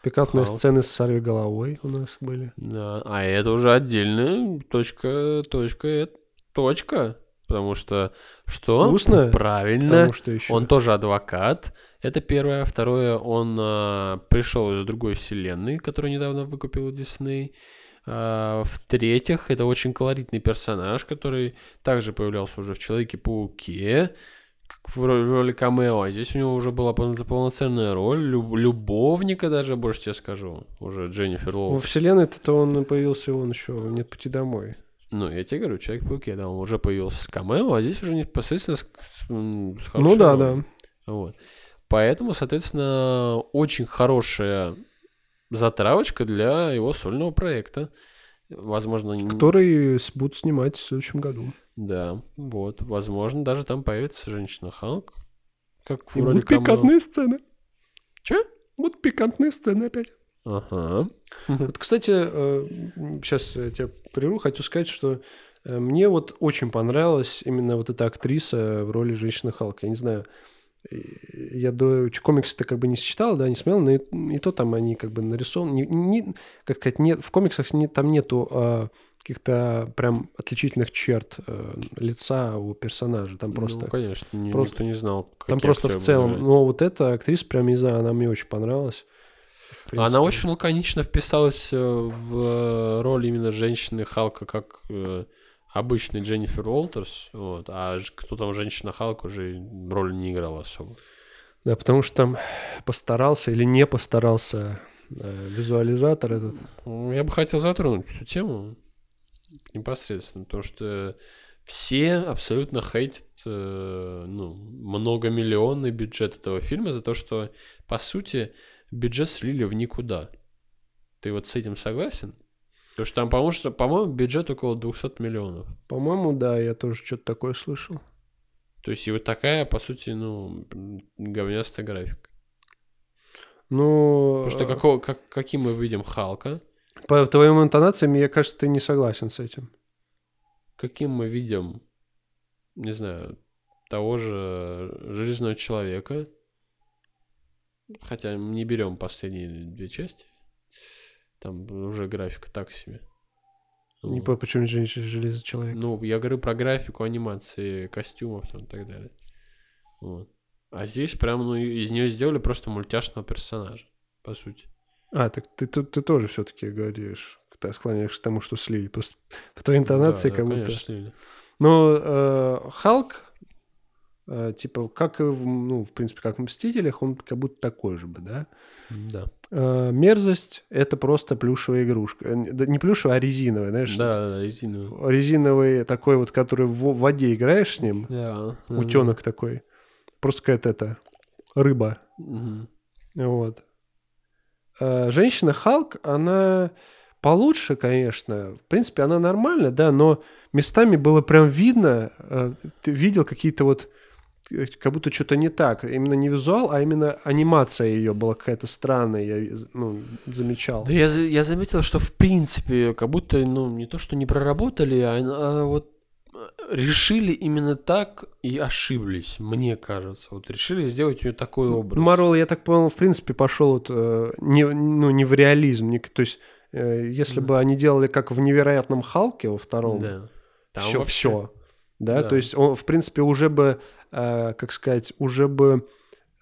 Speaker 1: Пикантные
Speaker 2: Халк.
Speaker 1: сцены с сорви головой у нас были.
Speaker 2: Да, а это уже отдельная точка, точка, э, точка. Потому что что?
Speaker 1: Вкусно?
Speaker 2: Правильно.
Speaker 1: Потому что еще.
Speaker 2: Он тоже адвокат. Это первое. Второе, он а, пришел из другой вселенной, которую недавно выкупил Дисней. А, В-третьих, это очень колоритный персонаж, который также появлялся уже в Человеке-пауке, в ро- в роли камео. А здесь у него уже была полно- полноценная роль, люб- любовника даже, больше тебе скажу. Уже Дженнифер
Speaker 1: Во
Speaker 2: Лоу.
Speaker 1: вселенной-то он появился, он еще нет пути домой.
Speaker 2: Ну, я тебе говорю, Человек-пауке, да, он уже появился с камео, а здесь уже непосредственно с, с, с
Speaker 1: Ну да, да.
Speaker 2: Вот. Поэтому, соответственно, очень хорошая затравочка для его сольного проекта. Возможно,
Speaker 1: Который будут снимать в следующем году.
Speaker 2: да, вот, возможно, даже там появится женщина Халк. Как
Speaker 1: И
Speaker 2: вроде
Speaker 1: будут пикантные сцены.
Speaker 2: Чё?
Speaker 1: Будут пикантные сцены опять.
Speaker 2: Ага.
Speaker 1: Вот, кстати, сейчас я тебя прерву, хочу сказать, что э, мне вот очень понравилась именно вот эта актриса в роли женщины Халка. Я не знаю, э, я до комиксы-то как бы не читал, да, не смотрел, но и, и то там они как бы нарисованы. Не, не- как сказать, нет, в комиксах не- там нету а, каких-то прям отличительных черт э, лица у персонажа. Там просто...
Speaker 2: Ну, конечно,
Speaker 1: просто-
Speaker 2: никто не знал.
Speaker 1: Там просто в целом, но вот эта актриса, прям, не знаю, она мне очень понравилась. Принципе.
Speaker 2: Она очень лаконично вписалась э, в э, роль именно женщины Халка, как э, обычный Дженнифер Уолтерс. Вот, а кто там женщина Халк уже роли не играла особо.
Speaker 1: Да, потому что там постарался или не постарался э, визуализатор этот.
Speaker 2: Ну, Я бы хотел затронуть эту тему непосредственно, потому что все абсолютно хейтят э, ну, многомиллионный бюджет этого фильма за то, что, по сути, бюджет слили в никуда. Ты вот с этим согласен? Потому что там, по-моему, что- по-моему, бюджет около 200 миллионов.
Speaker 1: По-моему, да, я тоже что-то такое слышал.
Speaker 2: То есть и вот такая, по сути, ну, говнястая графика.
Speaker 1: Ну,
Speaker 2: Потому что какого, как, каким мы видим Халка,
Speaker 1: э, по твоим интонациям, мне кажется, ты не согласен с этим.
Speaker 2: каким мы видим, не знаю, того же Железного Человека, хотя не берем последние две части, там уже графика так себе.
Speaker 1: Не
Speaker 2: Вот.
Speaker 1: по почему железный человек.
Speaker 2: Ну, я говорю про графику анимации, костюмов там и так далее. Вот. А здесь прям, ну, из нее сделали просто мультяшного персонажа, по сути.
Speaker 1: А, так ты, ты, ты тоже все-таки говоришь, ты склоняешься к тому, что слили. Просто по твоей интонации
Speaker 2: Да, да,
Speaker 1: как будто...
Speaker 2: конечно, слили.
Speaker 1: Но э, Халк, типа, как и, в, ну, в принципе, как в «Мстителях», он как будто такой же бы, да?
Speaker 2: Да.
Speaker 1: Э, мерзость — это просто плюшевая игрушка. Э, да Не плюшевая, а резиновая, знаешь?
Speaker 2: Да, да, да, резиновый.
Speaker 1: Такой вот, который в воде играешь с ним,
Speaker 2: Да. да,
Speaker 1: утенок такой. Просто какая-то это рыба.
Speaker 2: да. Мгм.
Speaker 1: Вот. А Женщина Халк, она получше, конечно. В принципе, она нормальная, да, но местами было прям видно, э, ты видел какие-то вот э, как будто что-то не так. Именно не визуал, а именно анимация ее была какая-то странная, я ну, замечал.
Speaker 2: Да я, я заметил, что в принципе, как будто, ну, не то, что не проработали, а, а вот э, решили именно так и ошиблись, мне кажется. Вот решили сделать у нее такой образ.
Speaker 1: Марвел, я так понял, в принципе, пошел вот э, не, ну, не в реализм. не- то есть, э, если
Speaker 2: Мгм.
Speaker 1: бы они делали как в невероятном Халке во втором,
Speaker 2: Да. Там
Speaker 1: все,
Speaker 2: вообще-
Speaker 1: все. Да?
Speaker 2: Да.
Speaker 1: то есть он, в принципе, уже бы, э, как сказать, уже бы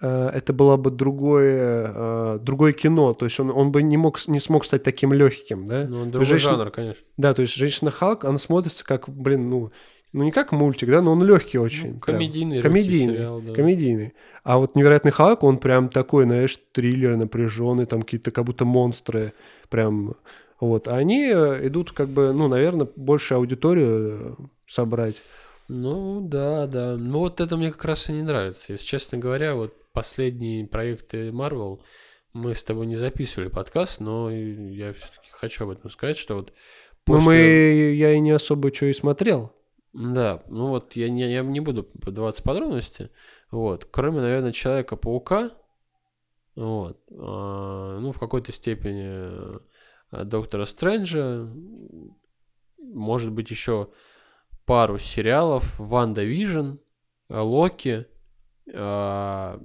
Speaker 1: э, это было бы другое, э, другое кино. То есть он, он бы не, мог, не смог стать таким легким, да?
Speaker 2: Ну,
Speaker 1: То
Speaker 2: другой
Speaker 1: женщина-
Speaker 2: жанр, конечно.
Speaker 1: Да, то есть женщина Халк, она смотрится как, блин, ну, ну не как мультик, да, но он легкий очень.
Speaker 2: Ну,
Speaker 1: прям.
Speaker 2: комедийный, легкий
Speaker 1: комедийный,
Speaker 2: сериал, да.
Speaker 1: комедийный. А вот невероятный Халк, он прям такой, знаешь, триллер напряженный, там какие-то как будто монстры, прям вот. А они э, идут как бы, ну, наверное, больше аудиторию э, собрать.
Speaker 2: Ну, да, да. Ну, вот это мне как раз и не нравится. Если честно говоря, вот последние проекты Marvel мы с тобой не записывали подкаст, но я все-таки хочу об этом сказать, что вот после-
Speaker 1: мы, я и не особо что и смотрел.
Speaker 2: Да, ну вот я не, я не буду вдаваться в подробности. Вот. Кроме, наверное, Человека-паука, вот, а, ну, в какой-то степени а, Доктора Стрэнджа, может быть, еще пару сериалов, WandaVision, Локи, а,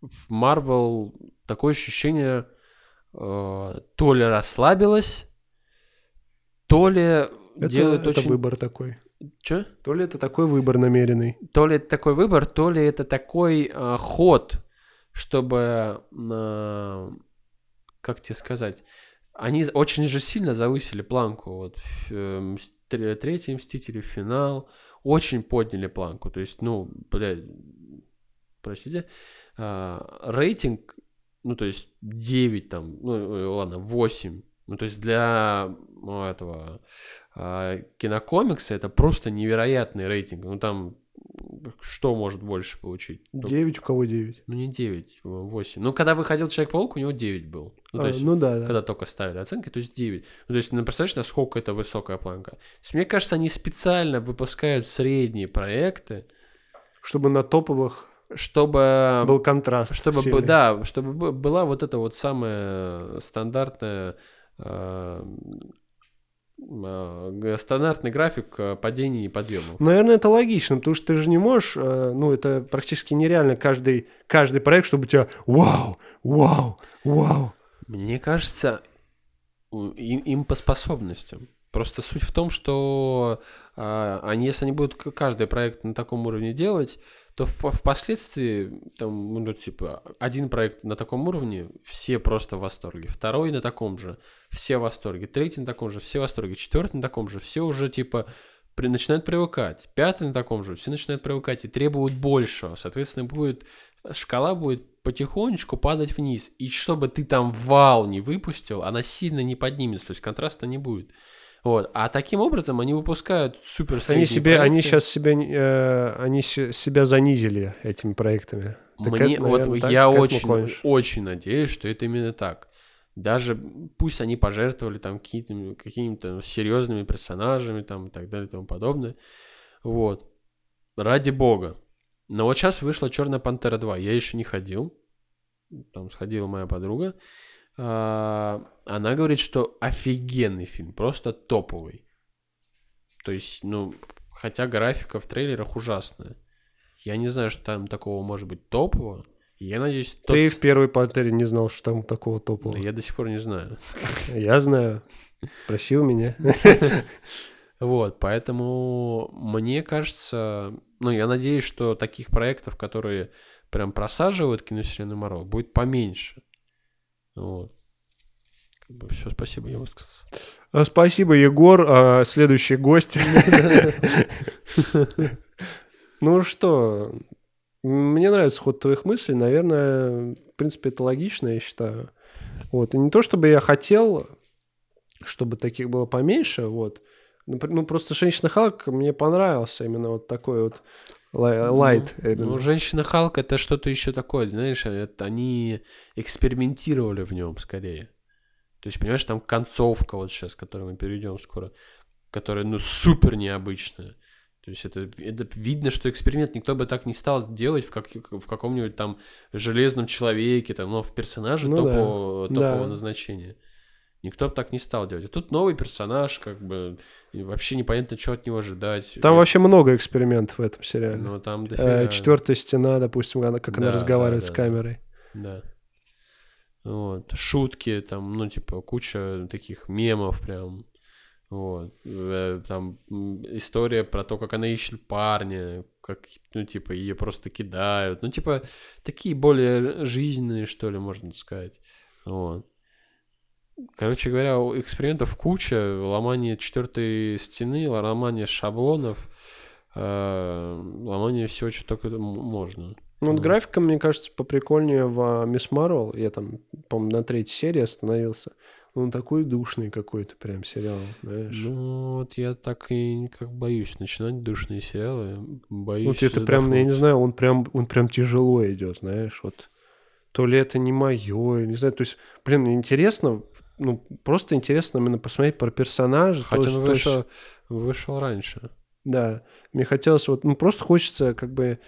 Speaker 2: в Марвел такое ощущение а, то ли расслабилась, то ли
Speaker 1: Это,
Speaker 2: делает
Speaker 1: это
Speaker 2: очень...
Speaker 1: выбор такой.
Speaker 2: Чё?
Speaker 1: То ли это такой выбор намеренный.
Speaker 2: То ли это такой выбор, то ли это такой а, ход, чтобы, а, как тебе сказать, они очень же сильно завысили планку. Вот э, мс- тр- третий Мстители, финал, очень подняли планку. То есть, ну, блядь, простите, а, рейтинг, ну, то есть 9 там, ну, э, ладно, 8. Ну, то есть для ну, этого а, кинокомикса это просто невероятный рейтинг. Ну, там что может больше получить? Ну,
Speaker 1: 9 у кого 9?
Speaker 2: Ну, не 9, 8. Ну, когда выходил Человек-паук, у него 9 был. Ну, то
Speaker 1: А,
Speaker 2: есть,
Speaker 1: ну да, да.
Speaker 2: когда только ставили оценки, то есть 9. Ну, то есть, ну, представляешь, насколько это высокая планка? То есть, мне кажется, они специально выпускают средние проекты,
Speaker 1: Чтобы на топовых
Speaker 2: чтобы...
Speaker 1: был контраст.
Speaker 2: Чтобы, бы-
Speaker 1: сильный.
Speaker 2: да, чтобы бы- была вот эта вот самая стандартная э, э, стандартный график э, падений и подъемов.
Speaker 1: Наверное, это логично, потому что ты же не можешь, э, ну, это практически нереально каждый, каждый проект, чтобы у тебя вау, вау, вау.
Speaker 2: Мне кажется, им, им по способностям. Просто суть в том, что а, они, если они будут каждый проект на таком уровне делать, то в- впоследствии, там, ну, типа, один проект на таком уровне, все просто в восторге. Второй на таком же, все в восторге. Третий на таком же, все в восторге. Четвертый на таком же, все уже, типа, при- начинают привыкать. Пятый на таком же, все начинают привыкать и требуют большего. Соответственно, будет шкала будет потихонечку падать вниз. И чтобы ты там вал не выпустил, она сильно не поднимется, то есть контраста не будет. Вот. А таким образом они выпускают супер
Speaker 1: Они себе, они
Speaker 2: проекты.
Speaker 1: сейчас себя, э, они се- себя занизили этими проектами. Ты
Speaker 2: Мне, вот
Speaker 1: наверное, так-
Speaker 2: я очень, очень надеюсь, что это именно так. Даже пусть они пожертвовали там какими-то, какими-то серьезными персонажами там и так далее и тому подобное. Вот. Ради бога. Но вот сейчас вышла Черная Пантера 2. Я еще не ходил. Там сходила моя подруга. А, Она говорит, что офигенный фильм, просто топовый. То есть, ну, хотя графика в трейлерах ужасная. Я не знаю, что там такого может быть топового. Я надеюсь, тот...
Speaker 1: Ты в первой пантере не знал, что там такого топового.
Speaker 2: Да я до сих пор не знаю.
Speaker 1: Я знаю. Проси у меня.
Speaker 2: Вот, поэтому мне кажется, ну, я надеюсь, что таких проектов, которые прям просаживают киновселенную Марвел, будет поменьше. Вот. Как бы все, спасибо, я высказался.
Speaker 1: А, Спасибо, Егор. А, Следующий гость. Ну что, мне нравится ход твоих мыслей. Наверное, в принципе, это логично, я считаю. Вот. И не то, чтобы я хотел, чтобы таких было поменьше, вот. Ну, пр- просто «Женщина Халк» мне понравился именно вот такой вот лайт. именно.
Speaker 2: Ну, женщина Халк это что-то еще такое, знаешь, это они экспериментировали в нем скорее. То есть, понимаешь, там концовка вот сейчас, к которой мы перейдем скоро, которая, ну, супер необычная. То есть это, это видно, что эксперимент никто бы так не стал делать в, как, в каком-нибудь там железном человеке, там, но в персонаже
Speaker 1: Ну да,
Speaker 2: топового, топового
Speaker 1: да.
Speaker 2: назначения. Никто бы так не стал делать. А тут новый персонаж, как бы, и вообще непонятно, что от него ожидать.
Speaker 1: Там
Speaker 2: Я-
Speaker 1: вообще много экспериментов в этом сериале.
Speaker 2: Ну, там
Speaker 1: Э,
Speaker 2: дофига.
Speaker 1: Четвертая стена, допустим, она, как она
Speaker 2: Да,
Speaker 1: разговаривает
Speaker 2: да,
Speaker 1: с
Speaker 2: да,
Speaker 1: камерой.
Speaker 2: Да. Вот. Шутки, там, ну, типа, куча таких мемов прям. Вот. Э, Там история про то, как она ищет парня, как, ну, типа, ее просто кидают. Ну, типа, такие более жизненные, что ли, можно сказать. Вот. Короче говоря, экспериментов куча, ломание четвертой стены, ломание шаблонов, э, ломание всего, что только можно.
Speaker 1: Ну, вот графика, мне кажется, поприкольнее в Мисс Марвел. Я там, по-моему, на третьей серии остановился. Он такой душный какой-то прям сериал, знаешь.
Speaker 2: Ну, вот я так и как боюсь начинать душные сериалы. Боюсь.
Speaker 1: вот это прям, я не знаю, он прям, он прям тяжело идет, знаешь, вот. То ли это не мое, не знаю. То есть, блин, мне интересно, ну, просто интересно именно посмотреть про персонажа.
Speaker 2: Хотя он
Speaker 1: то есть-
Speaker 2: вышел, вышел раньше.
Speaker 1: Да, мне хотелось вот, ну, просто хочется как бы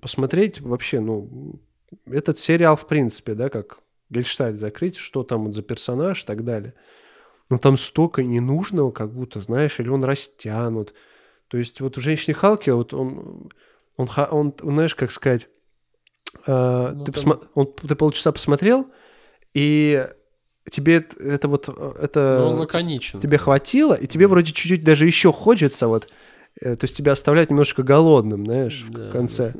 Speaker 1: посмотреть вообще, ну, этот сериал в принципе, да, как Гельштальт закрыть, что там вот за персонаж и так далее. Но там столько ненужного, как будто, знаешь, или он растянут. То есть вот в «Женщине Халке» вот он, он, ха- он, знаешь, как сказать, э,
Speaker 2: Ну,
Speaker 1: ты,
Speaker 2: там-
Speaker 1: посма- он- ты полчаса посмотрел, и тебе это, это вот, э, это...
Speaker 2: Но он лаконичен.
Speaker 1: тебе хватило, и тебе вроде чуть-чуть даже еще хочется вот, э, то есть тебя оставляют немножко голодным, знаешь, в
Speaker 2: Да,
Speaker 1: конце.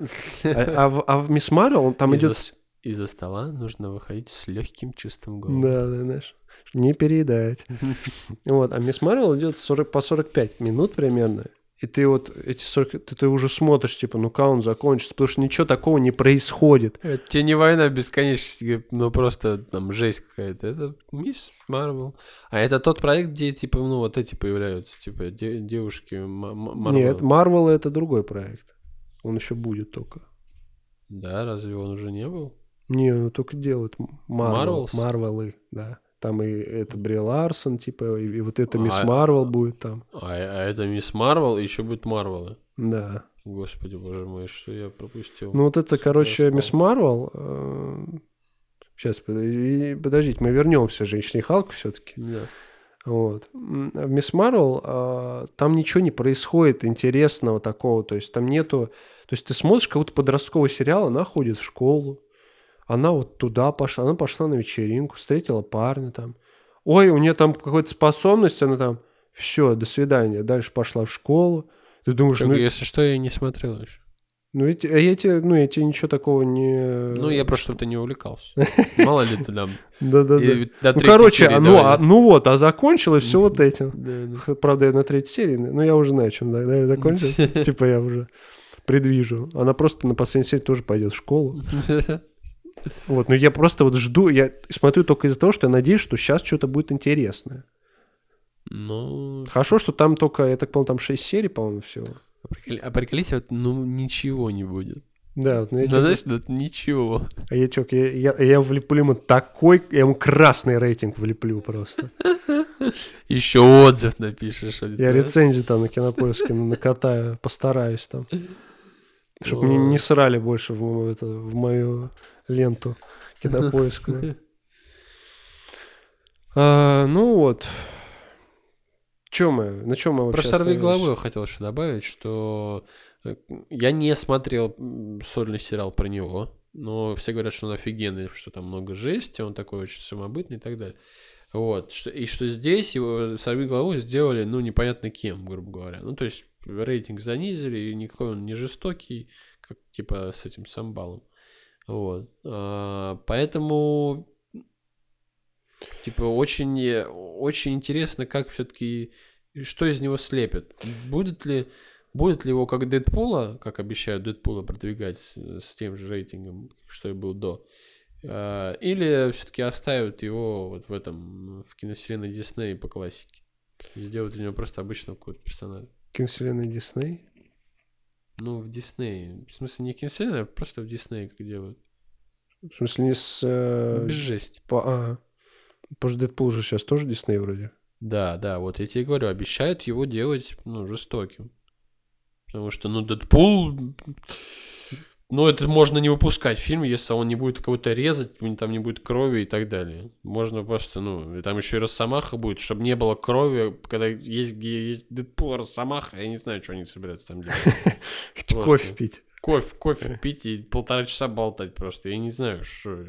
Speaker 2: да.
Speaker 1: А, а в, а в Мисс Марвел он там
Speaker 2: Из-за
Speaker 1: идет...
Speaker 2: Из-за стола нужно выходить с легким чувством голода.
Speaker 1: Да, да, знаешь, не переедать. Вот, а Мисс Марвел идет 40, по 45 минут примерно, и ты вот эти 40, ты, ты уже смотришь, типа, ну-ка он закончится, потому что ничего такого не происходит.
Speaker 2: Это тебе не война бесконечности, ну просто там жесть какая-то. Это Мисс Марвел. А это тот проект, где типа, ну вот эти появляются, типа де- девушки Марвел.
Speaker 1: Нет, Марвел это другой проект. Он еще будет только.
Speaker 2: Да, разве он уже не был?
Speaker 1: Не, он только делает Марвел. Марвелы, да. Там и это Бри Ларсон, типа, и, и вот это
Speaker 2: А,
Speaker 1: Мисс Марвел будет там.
Speaker 2: А, а это Мисс Марвел, и еще будет Марвелы.
Speaker 1: Да.
Speaker 2: Господи, боже мой, что я пропустил.
Speaker 1: Ну вот это,
Speaker 2: Сколько
Speaker 1: короче. Мисс Марвел. Сейчас, подождите, мы вернемся, женщине Халк все-таки.
Speaker 2: Да.
Speaker 1: Вот. В Мисс Марвел а, там ничего не происходит интересного такого. То есть там нету... То есть ты смотришь какой-то подростковый сериал, она ходит в школу, она вот туда пошла, она пошла на вечеринку, встретила парня там. Ой, у нее там какая-то способность, она там... Все, до свидания. Дальше пошла в школу. Ты думаешь,
Speaker 2: Так,
Speaker 1: ну,
Speaker 2: если что, я не смотрел еще.
Speaker 1: ну, эти- а я тебе, ну, я тебе ничего такого не...
Speaker 2: Ну, я просто что-то не увлекался. Мало ли ты там.
Speaker 1: Да-да-да. Ну, короче, ну, а- ну вот, а закончилось все вот этим. Правда, я на третьей серии, ну я уже знаю, чем закончится. Типа я уже предвижу. Она просто на последней серии тоже пойдет в школу. Вот, но я просто вот жду, я смотрю только из-за того, что я надеюсь, что сейчас что-то будет интересное.
Speaker 2: Ну,
Speaker 1: Хорошо, что там только, я так понял, там 6 серий, по-моему, всего.
Speaker 2: а приколи- а приколись, вот, ну, ничего не будет.
Speaker 1: Да, вот, ну, я,
Speaker 2: Ну,
Speaker 1: чё-
Speaker 2: знаешь, вот ничего.
Speaker 1: а я, чё, я, я, я влеплю ему такой, я ему красный рейтинг влеплю просто.
Speaker 2: Еще отзыв напишешь. вот,
Speaker 1: Я рецензию там на кинопоиске накатаю, постараюсь там. Чтобы не,
Speaker 2: Ой.
Speaker 1: не срали больше в, это, в мою ленту кинопоиск. да. А, ну вот. Чем мы? На чем мы вообще
Speaker 2: Про сорви головы я хотел еще добавить, что э, я не смотрел сольный сериал про него, но все говорят, что он офигенный, что там много жести, он такой очень самобытный и так далее. Вот. И что здесь его сорви голову сделали, ну, непонятно кем, грубо говоря. Ну, то есть рейтинг занизили, и никакой он не жестокий, как типа с этим самбалом. Вот. А, поэтому типа очень, очень интересно, как все-таки что из него слепят. Будет ли будет ли его как Дэдпула, как обещают Дэдпула продвигать с тем же рейтингом, что и был до, а, или все-таки оставят его вот в этом в киновселенной Дисней по классике, сделают из него просто обычного какого-то персонажа.
Speaker 1: Киновселенной Дисней?
Speaker 2: Ну, в Дисней. В смысле, не киновселенная, а просто в Дисней как делают.
Speaker 1: В смысле, не с... э,
Speaker 2: Без жести.
Speaker 1: по- а, потому что Дэдпул же сейчас тоже Дисней вроде.
Speaker 2: Да, да, вот я тебе говорю, обещают его делать, ну, жестоким. Потому что, ну, Дэдпул... Ну, это можно не выпускать фильм, если он не будет кого-то резать, там не будет крови и так далее. Можно просто, ну, там еще и Росомаха будет, чтобы не было крови, когда есть, есть Дэдпул, и Росомаха, я не знаю, что они собираются там делать.
Speaker 1: Кофе пить.
Speaker 2: Кофе, кофе пить и полтора часа болтать просто, я не знаю, что...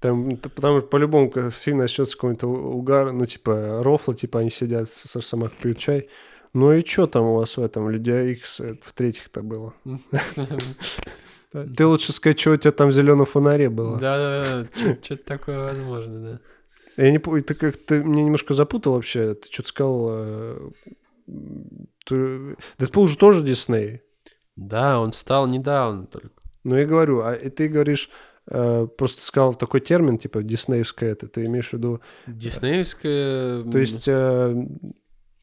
Speaker 1: Там, потому что по-любому фильм начнется какой-то у- угар, ну, типа, рофла, типа, они сидят с с Росомах, пьют чай. Ну и что там у вас в этом Людей Икс э, в третьих-то было? Ты лучше сказать, что у тебя там в зеленом фонаре было.
Speaker 2: Да-да-да, что-то такое возможно, да.
Speaker 1: Я не помню, ты как ты меня немножко запутал вообще. Ты что-то сказал. э, ты- Дэдпул же тоже Дисней.
Speaker 2: Да, он стал недавно только.
Speaker 1: Ну, я говорю, а и ты говоришь, э, просто сказал такой термин, типа, диснеевское это, ты имеешь в виду,
Speaker 2: Диснеевская...
Speaker 1: то есть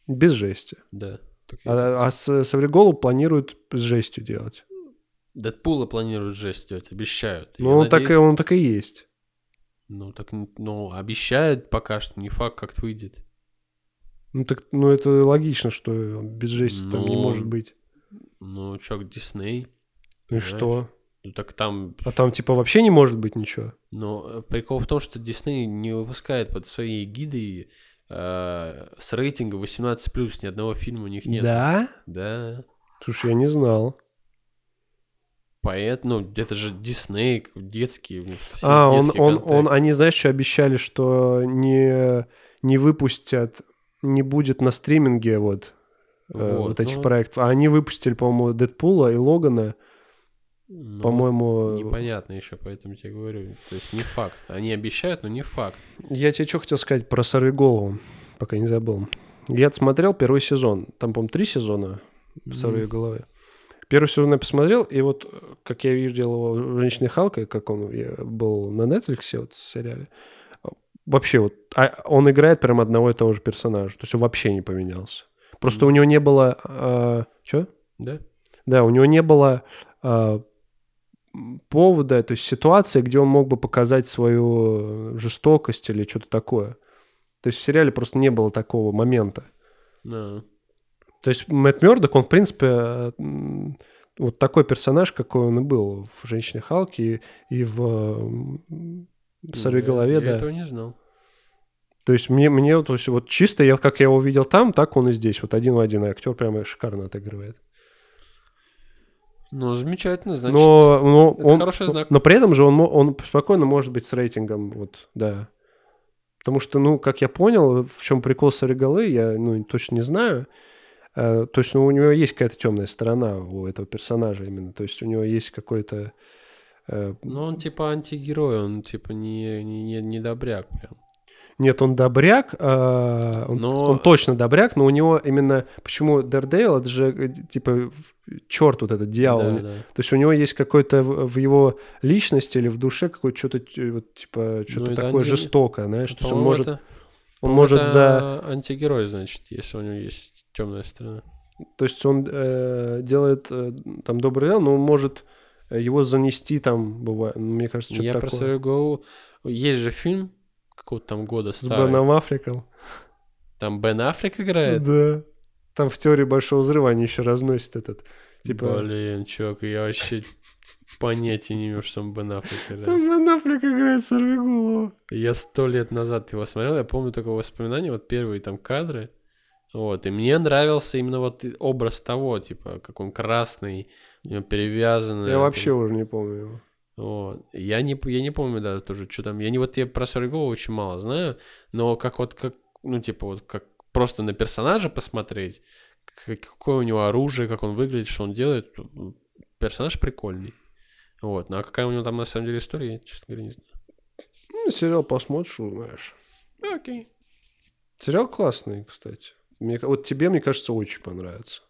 Speaker 1: без жести.
Speaker 2: Да. так так
Speaker 1: А, а с Савриголу планируют с жестью делать.
Speaker 2: Дэдпула планируют жесть делать, обещают.
Speaker 1: Ну, он, так, и,
Speaker 2: надеюсь-
Speaker 1: он так и есть.
Speaker 2: Ну, так, ну, обещают пока что, не факт, как выйдет.
Speaker 1: Ну, так, ну, это логично, что без жести там не
Speaker 2: Ну,
Speaker 1: может быть.
Speaker 2: Ну, чё, Дисней.
Speaker 1: Ну и
Speaker 2: понимаешь?
Speaker 1: что?
Speaker 2: Ну, так там...
Speaker 1: А там, типа, вообще не может быть ничего.
Speaker 2: Э, прикол в том, что Дисней не выпускает под своей гидой э, с рейтинга 18+, ни одного фильма у них нет.
Speaker 1: Да?
Speaker 2: Да.
Speaker 1: Слушай, я не знал.
Speaker 2: Поэтому, ну, это же Дисней, все
Speaker 1: а, он,
Speaker 2: детский
Speaker 1: он, он, они, знаешь, что обещали, что не, не выпустят, не будет на стриминге вот, э,
Speaker 2: Вот,
Speaker 1: вот этих
Speaker 2: ну.
Speaker 1: проектов. А они выпустили, по-моему, Дэдпула и Логана,
Speaker 2: Ну,
Speaker 1: по-моему...
Speaker 2: Непонятно еще, поэтому тебе говорю. То есть не факт. Они обещают, но не факт.
Speaker 1: Я тебе что хотел сказать про «Сорвиголову», пока не забыл. Я смотрел первый сезон. Там, по-моему, три сезона «Сорви головы». Первый сезон я посмотрел, и вот как я видел его в «Женщине Халка», как он был на Netflix, вот в сериале, вообще вот а он играет прям одного и того же персонажа. То есть он вообще не поменялся. Просто у него не было... что?
Speaker 2: Да?
Speaker 1: Да, у него не было э, повода, то есть ситуации, где он мог бы показать свою жестокость или что-то такое. То есть в сериале просто не было такого момента.
Speaker 2: Да.
Speaker 1: То есть Мэтт Мёрдок, он, в принципе, вот такой персонаж, какой он и был в «Женщине Халке» и, и в «Сорви голове»,
Speaker 2: я,
Speaker 1: да.
Speaker 2: Я этого не знал.
Speaker 1: То есть мне, мне то есть вот чисто, я, как я его видел там, так он и здесь. Вот один в один. Актер прямо шикарно отыгрывает.
Speaker 2: Ну, замечательно, значит.
Speaker 1: Но, но
Speaker 2: это
Speaker 1: он,
Speaker 2: хороший знак.
Speaker 1: Но при этом же он, он спокойно может быть с рейтингом, вот, да. Потому что, ну, как я понял, в чем прикол Саригалы, я, ну, точно не знаю. Э, то есть, ну, у него есть какая-то темная сторона у этого персонажа именно. То есть, у него есть какой-то... Э,
Speaker 2: ну, он типа антигерой, он типа не, не, не, не добряк прям.
Speaker 1: Нет, он добряк, э, он,
Speaker 2: Но-
Speaker 1: он точно добряк, но у него именно... Почему Дердейл, это же, э, типа, черт вот этот, дьявол.
Speaker 2: Да, да.
Speaker 1: То есть у него есть какой-то в, в его личности или в душе какое-то что-то, т- вот, типа, что-то
Speaker 2: Ну,
Speaker 1: такое
Speaker 2: анти-
Speaker 1: жестокое, знаешь, то есть он может,
Speaker 2: это-
Speaker 1: он может
Speaker 2: это
Speaker 1: за...
Speaker 2: антигерой, значит, если у него есть темная сторона.
Speaker 1: То есть он э, делает э, там доброе дело, но может э, его занести там, бывает, ну, мне кажется, что-то
Speaker 2: Я про
Speaker 1: такое.
Speaker 2: свою голову... Есть же фильм какого-то там года
Speaker 1: С
Speaker 2: старый.
Speaker 1: Беном Аффлеком.
Speaker 2: Там Бен Аффлек играет.
Speaker 1: Да. Там в теории большого взрыва они еще разносят этот. Типа...
Speaker 2: Блин, чувак, я вообще понятия не имею, что там Бен Аффлек играет.
Speaker 1: Там Бен Аффлек играет сорвиголову.
Speaker 2: Я сто лет назад его смотрел, я помню только воспоминания, вот первые там кадры. Вот, и мне нравился именно вот образ того, типа, как он красный, у него перевязанный.
Speaker 1: Я вообще уже не помню его.
Speaker 2: Вот. Я не, я не помню даже тоже, что там. Я не вот я про Сорвиголову очень мало знаю, но как вот, как, ну, типа, вот как просто на персонажа посмотреть, как- какое у него оружие, как он выглядит, что он делает, персонаж прикольный. Вот. Ну, а какая у него там на самом деле история, я, честно говоря, не знаю.
Speaker 1: Ну, сериал посмотришь, узнаешь.
Speaker 2: Окей.
Speaker 1: Сериал классный, кстати. Мне, вот тебе, мне кажется, очень понравится.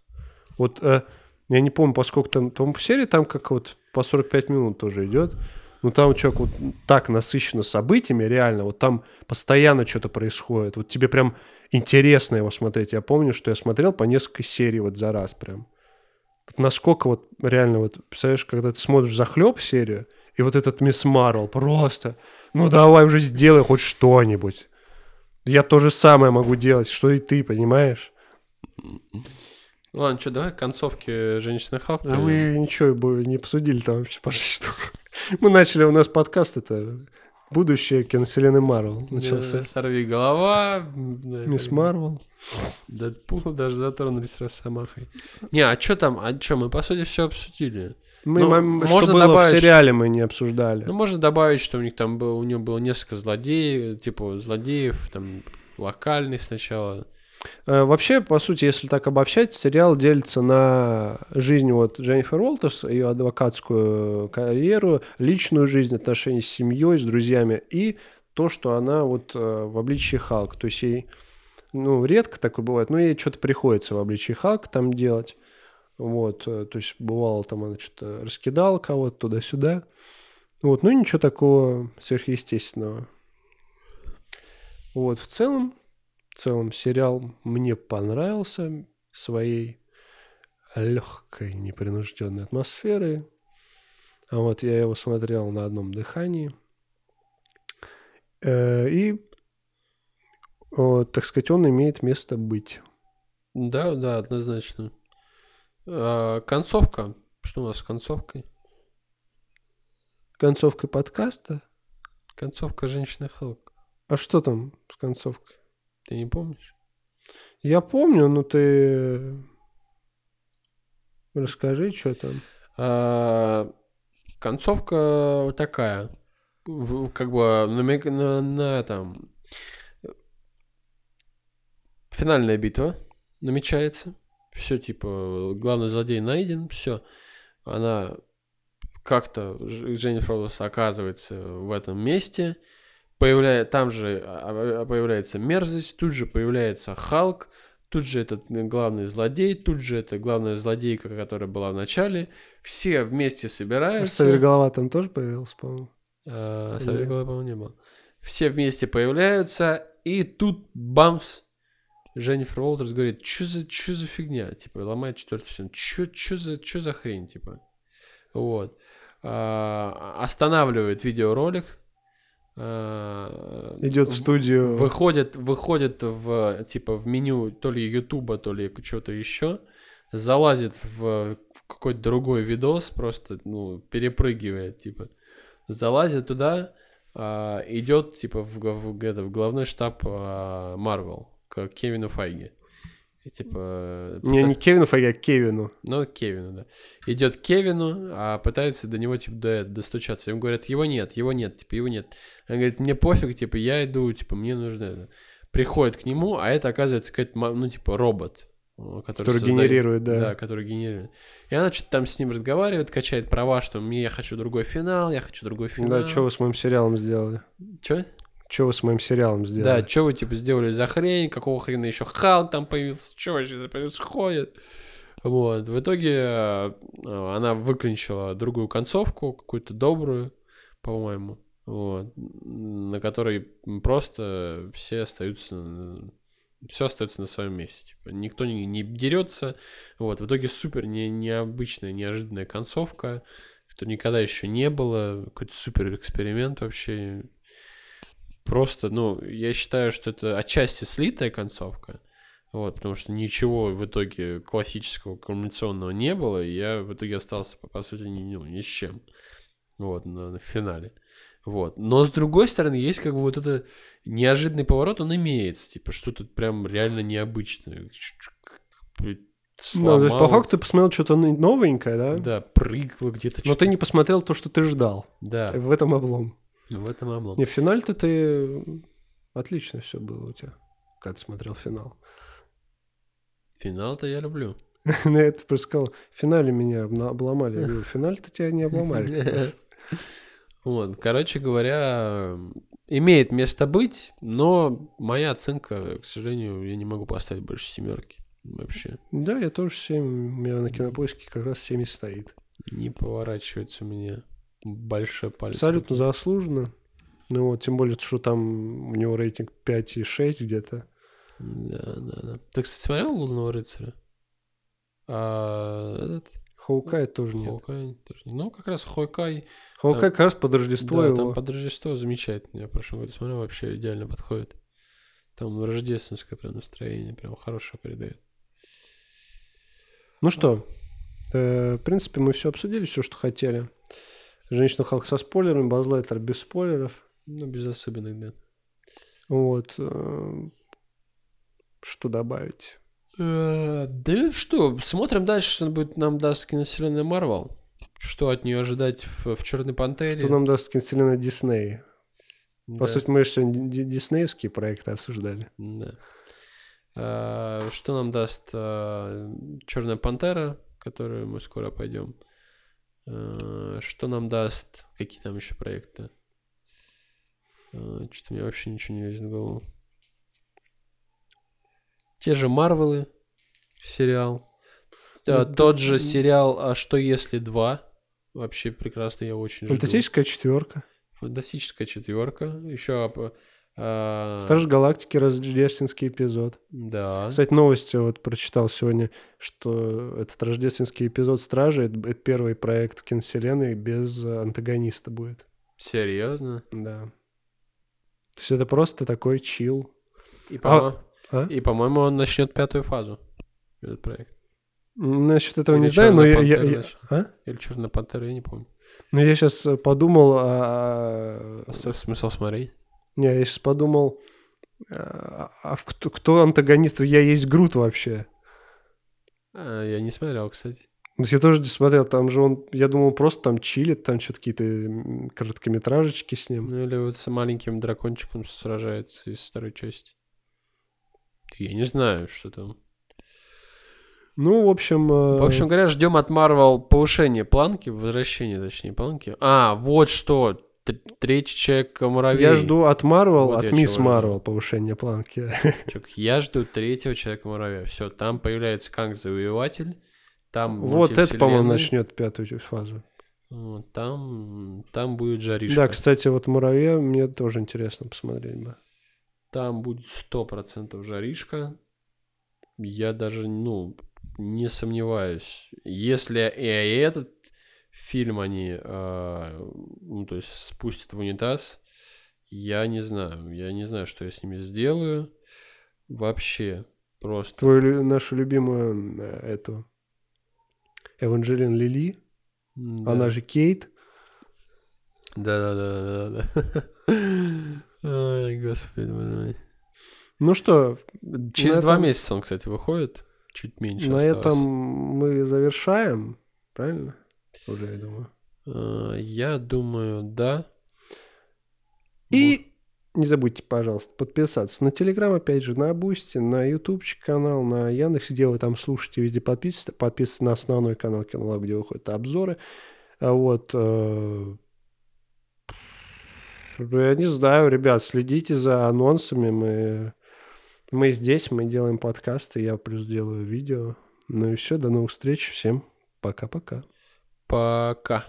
Speaker 1: Вот э, я не помню, поскольку там, по серии там как вот по 45 минут тоже идет. Ну там, чувак, вот так насыщено событиями, реально. Вот там постоянно что-то происходит. Вот тебе прям интересно его смотреть. Я помню, что я смотрел по несколько серий вот за раз прям. Насколько вот реально вот, представляешь, когда ты смотришь захлеб серию, и вот этот Мисс Марвел просто, ну давай уже сделай хоть что-нибудь. Я то же самое могу делать, что и ты, понимаешь?
Speaker 2: Ладно, что, давай к концовке «Женщины Халк».
Speaker 1: А мы ничего бы не обсудили там вообще почти что. Мы начали, у нас подкаст это будущее киновселенной Марвел начался.
Speaker 2: Сорви голова. да,
Speaker 1: Мисс Марвел.
Speaker 2: Дэдпул даже затронулись Росомахой. Не, а что там? А что, мы по сути все обсудили.
Speaker 1: Мы,
Speaker 2: Ну,
Speaker 1: что
Speaker 2: можно
Speaker 1: было
Speaker 2: добавить,
Speaker 1: в сериале, мы не обсуждали.
Speaker 2: Ну, можно добавить, что у них там был, у него было несколько злодеев, типа злодеев, там локальных сначала.
Speaker 1: Э, Вообще, по сути, если так обобщать, сериал делится на жизнь вот Дженнифер Уолтерс, ее адвокатскую карьеру, личную жизнь, отношения с семьей, с друзьями и то, что она вот э, в обличии Халк. То есть ей, ну, редко такое бывает, но ей что-то приходится в обличии Халк там делать. Вот, э, то есть бывало там она что-то раскидала кого-то туда-сюда. Вот, ну ничего такого сверхъестественного. Вот, в целом, в целом сериал мне понравился своей легкой, непринужденной атмосферой. А вот я его смотрел на одном дыхании. Э, И, так сказать, он имеет место быть.
Speaker 2: Да, да, однозначно. А, концовка. Что у нас с концовкой?
Speaker 1: Концовка подкаста.
Speaker 2: Концовка «Женщины Халк».
Speaker 1: А что там с концовкой?
Speaker 2: Ты не помнишь?
Speaker 1: Я помню, но ты расскажи, что там.
Speaker 2: А, концовка вот такая. Как бы намек- на, на этом. Финальная битва намечается. Все, типа, главный злодей найден, все. Она как-то, Дженнифер оказывается в этом месте. Появляет, там же а, а, появляется мерзость, тут же появляется Халк, тут же этот главный злодей, тут же это главная злодейка, которая была в начале. Все вместе собираются.
Speaker 1: голова там тоже появился, по-моему.
Speaker 2: А,
Speaker 1: Или-
Speaker 2: по-моему, не было. Все вместе появляются, и тут бамс, Дженнифер Уолтерс говорит, что за, чё за фигня, типа, ломает четвертый сезон, что чё за, чё за хрень, типа. Вот. А, останавливает видеоролик, а,
Speaker 1: Идет в студию.
Speaker 2: выходит, выходит в, типа, в меню то ли Ютуба, то ли чего-то еще, залазит в, в какой-то другой видос, просто, ну, перепрыгивает, типа, залазит туда, а, идет, типа, в, в, в, в главной штаб Марвел к Кевину Файге. И, типа...
Speaker 1: Не,
Speaker 2: пыта-
Speaker 1: не Кевину Файге, а Кевину.
Speaker 2: Ну, Кевину, да. Идет Кевину, а пытается до него, типа, до- достучаться. Им говорят, его нет, его нет, типа, его нет. Он говорит, мне пофиг, типа, я иду, типа, мне нужно это. Приходит к нему, а это, оказывается, какой-то, ну, типа, робот. э, Который,
Speaker 1: Который
Speaker 2: создаёт-
Speaker 1: генерирует, да.
Speaker 2: Да, который генерирует. И она что-то там с ним разговаривает, качает права, что мне я хочу другой финал, я хочу другой финал.
Speaker 1: Да, что вы с моим сериалом сделали?
Speaker 2: Чё?
Speaker 1: Что вы с моим сериалом сделали?
Speaker 2: Да, что вы, типа, сделали за хрень, какого хрена еще Халк там появился, что вообще происходит? Вот, в итоге э, она выклинчила другую концовку, какую-то добрую, по-моему, вот, на которой просто все остаются, все остается на своем месте, типа, никто не, не дерется, вот, в итоге супер не, необычная, неожиданная концовка, что никогда еще не было, какой-то супер эксперимент вообще, просто, ну, я считаю, что это отчасти слитая концовка, вот, потому что ничего в итоге классического коммуникационного не было, и я в итоге остался, по, по сути, ни, ну, ни с чем, вот, на, на финале. Вот. Но с другой стороны, есть как бы вот это неожиданный поворот, он имеется, типа, что-то прям реально необычное.
Speaker 1: Ну, то есть, по
Speaker 2: Сломал,
Speaker 1: факту ты посмотрел что-то новенькое, да?
Speaker 2: Да, прыгало где-то.
Speaker 1: Но ты не посмотрел то, что ты ждал.
Speaker 2: Да,
Speaker 1: В этом облом.
Speaker 2: В этом облом.
Speaker 1: Не, в финале-то ты... Отлично все было у тебя, когда ты смотрел финал.
Speaker 2: Финал-то я люблю.
Speaker 1: Ну, я это просто сказал, в финале меня обломали. Я говорю, в финале-то тебя не обломали.
Speaker 2: Вот, короче говоря, имеет место быть, но моя оценка, к сожалению, я не могу поставить больше семерки. Вообще
Speaker 1: Да, я тоже 7. У меня на кинопоиске как раз 7 и стоит.
Speaker 2: не поворачивается у меня большой палец.
Speaker 1: Абсолютно заслуженно. Ну вот, тем более, что там у него рейтинг 5,6 где-то.
Speaker 2: Да, да, да. Ты, кстати, смотрел «Лунного рыцаря»? А, этот?
Speaker 1: Хоукай тоже нет.
Speaker 2: Хоукай тоже не- Ну, как раз Хойкай.
Speaker 1: Хоукай как раз под Рождество
Speaker 2: Да,
Speaker 1: его.
Speaker 2: там под Рождество замечательно. Я в прошлом году смотрел, вообще идеально подходит. Там рождественское прям настроение, прям хорошее передает.
Speaker 1: Ну что, э, в принципе, мы все обсудили, все, что хотели. Женщину Халк со спойлерами, Базлайтер без спойлеров.
Speaker 2: Ну, без особенных, да.
Speaker 1: Вот. э, Что добавить?
Speaker 2: Э, Да что, смотрим дальше, что будет нам даст киновселенная Марвел. Что от нее ожидать в, в Черной Пантере?
Speaker 1: Что нам даст киновселенная Дисней? По
Speaker 2: Да,
Speaker 1: сути, мы же сегодня ди- диснеевские проекты обсуждали.
Speaker 2: да. А, что нам даст Черная Пантера, которую мы скоро пойдем? А, что нам даст... Какие там еще проекты? Что-то мне вообще ничего не лезет в голову. Те же Марвелы, сериал. Да,
Speaker 1: Да,
Speaker 2: тот же сериал «А что если два?» Вообще прекрасно, я очень жду.
Speaker 1: Фантастическая четверка.
Speaker 2: Фантастическая четверка. Еще... а,
Speaker 1: Стражи Галактики, рождественский эпизод.
Speaker 2: Да.
Speaker 1: Кстати, новости вот прочитал сегодня, что этот рождественский эпизод Стражи это, это первый проект в киновселенной без э, антагониста будет.
Speaker 2: Серьезно?
Speaker 1: Да. То есть это просто такой чил.
Speaker 2: И, по-мо-
Speaker 1: а?
Speaker 2: и, по-моему, он начнет пятую фазу. Этот проект.
Speaker 1: Насчет этого
Speaker 2: Или
Speaker 1: не знаю, но
Speaker 2: «Чёрная
Speaker 1: я, я-
Speaker 2: пантера»
Speaker 1: я-
Speaker 2: начнет.
Speaker 1: а?
Speaker 2: Или Черная пантера, я не помню.
Speaker 1: Ну, я сейчас подумал, а,
Speaker 2: Оставь смысл смотреть.
Speaker 1: Не, я сейчас подумал, а, а кто, кто антагонист? Я есть Грут вообще.
Speaker 2: А, я не смотрел, кстати.
Speaker 1: Ну, я тоже не смотрел, там же он, я думал, просто там чилит, там что-то какие-то короткометражечки с ним.
Speaker 2: Ну или вот с маленьким дракончиком сражается из второй части. Я не знаю, что там.
Speaker 1: Ну, в общем... э,
Speaker 2: В общем говоря, ждем от Marvel повышения планки, возвращения, точнее, планки. А, вот что. Третий человек муравей.
Speaker 1: я жду от Марвел,
Speaker 2: Вот
Speaker 1: от Мисс. Марвел повышение планки.
Speaker 2: Чувак, Я жду третьего человека муравья. Все, там появляется Канг Завоеватель. Там
Speaker 1: Вот это, по-моему, начнет пятую фазу.
Speaker 2: Там, там будет жаришка.
Speaker 1: Да, кстати, вот Муравья мне тоже интересно посмотреть бы.
Speaker 2: Там будет сто процентов жаришка. Я даже, ну, не сомневаюсь. Если и этот фильм они, а, ну, то есть спустят в унитаз, я не знаю. Я не знаю, что я с ними сделаю. Вообще. Просто.
Speaker 1: Твою нашу любимую э, эту Эванжелин Лили,
Speaker 2: Да.
Speaker 1: она же Кейт.
Speaker 2: Да-да-да-да-да. Ой, господи, мой.
Speaker 1: Ну что,
Speaker 2: Через два
Speaker 1: этом-
Speaker 2: месяца он, кстати, выходит. Чуть меньше
Speaker 1: На
Speaker 2: осталось.
Speaker 1: этом мы завершаем, правильно? Уже, я думаю.
Speaker 2: А, Я думаю, да.
Speaker 1: И не забудьте, пожалуйста, подписаться на Телеграм, опять же, на Boosty, на Ютубчик канал, на Яндекс, где вы там слушаете, везде подписывайтесь. Подписывайтесь на основной канал Кино Love, где выходят обзоры. А Вот. э, Я не знаю, ребят, следите за анонсами. Мы, мы здесь, мы делаем подкасты, я плюс делаю видео. Ну и все, до новых встреч. Всем пока-пока.
Speaker 2: Пока.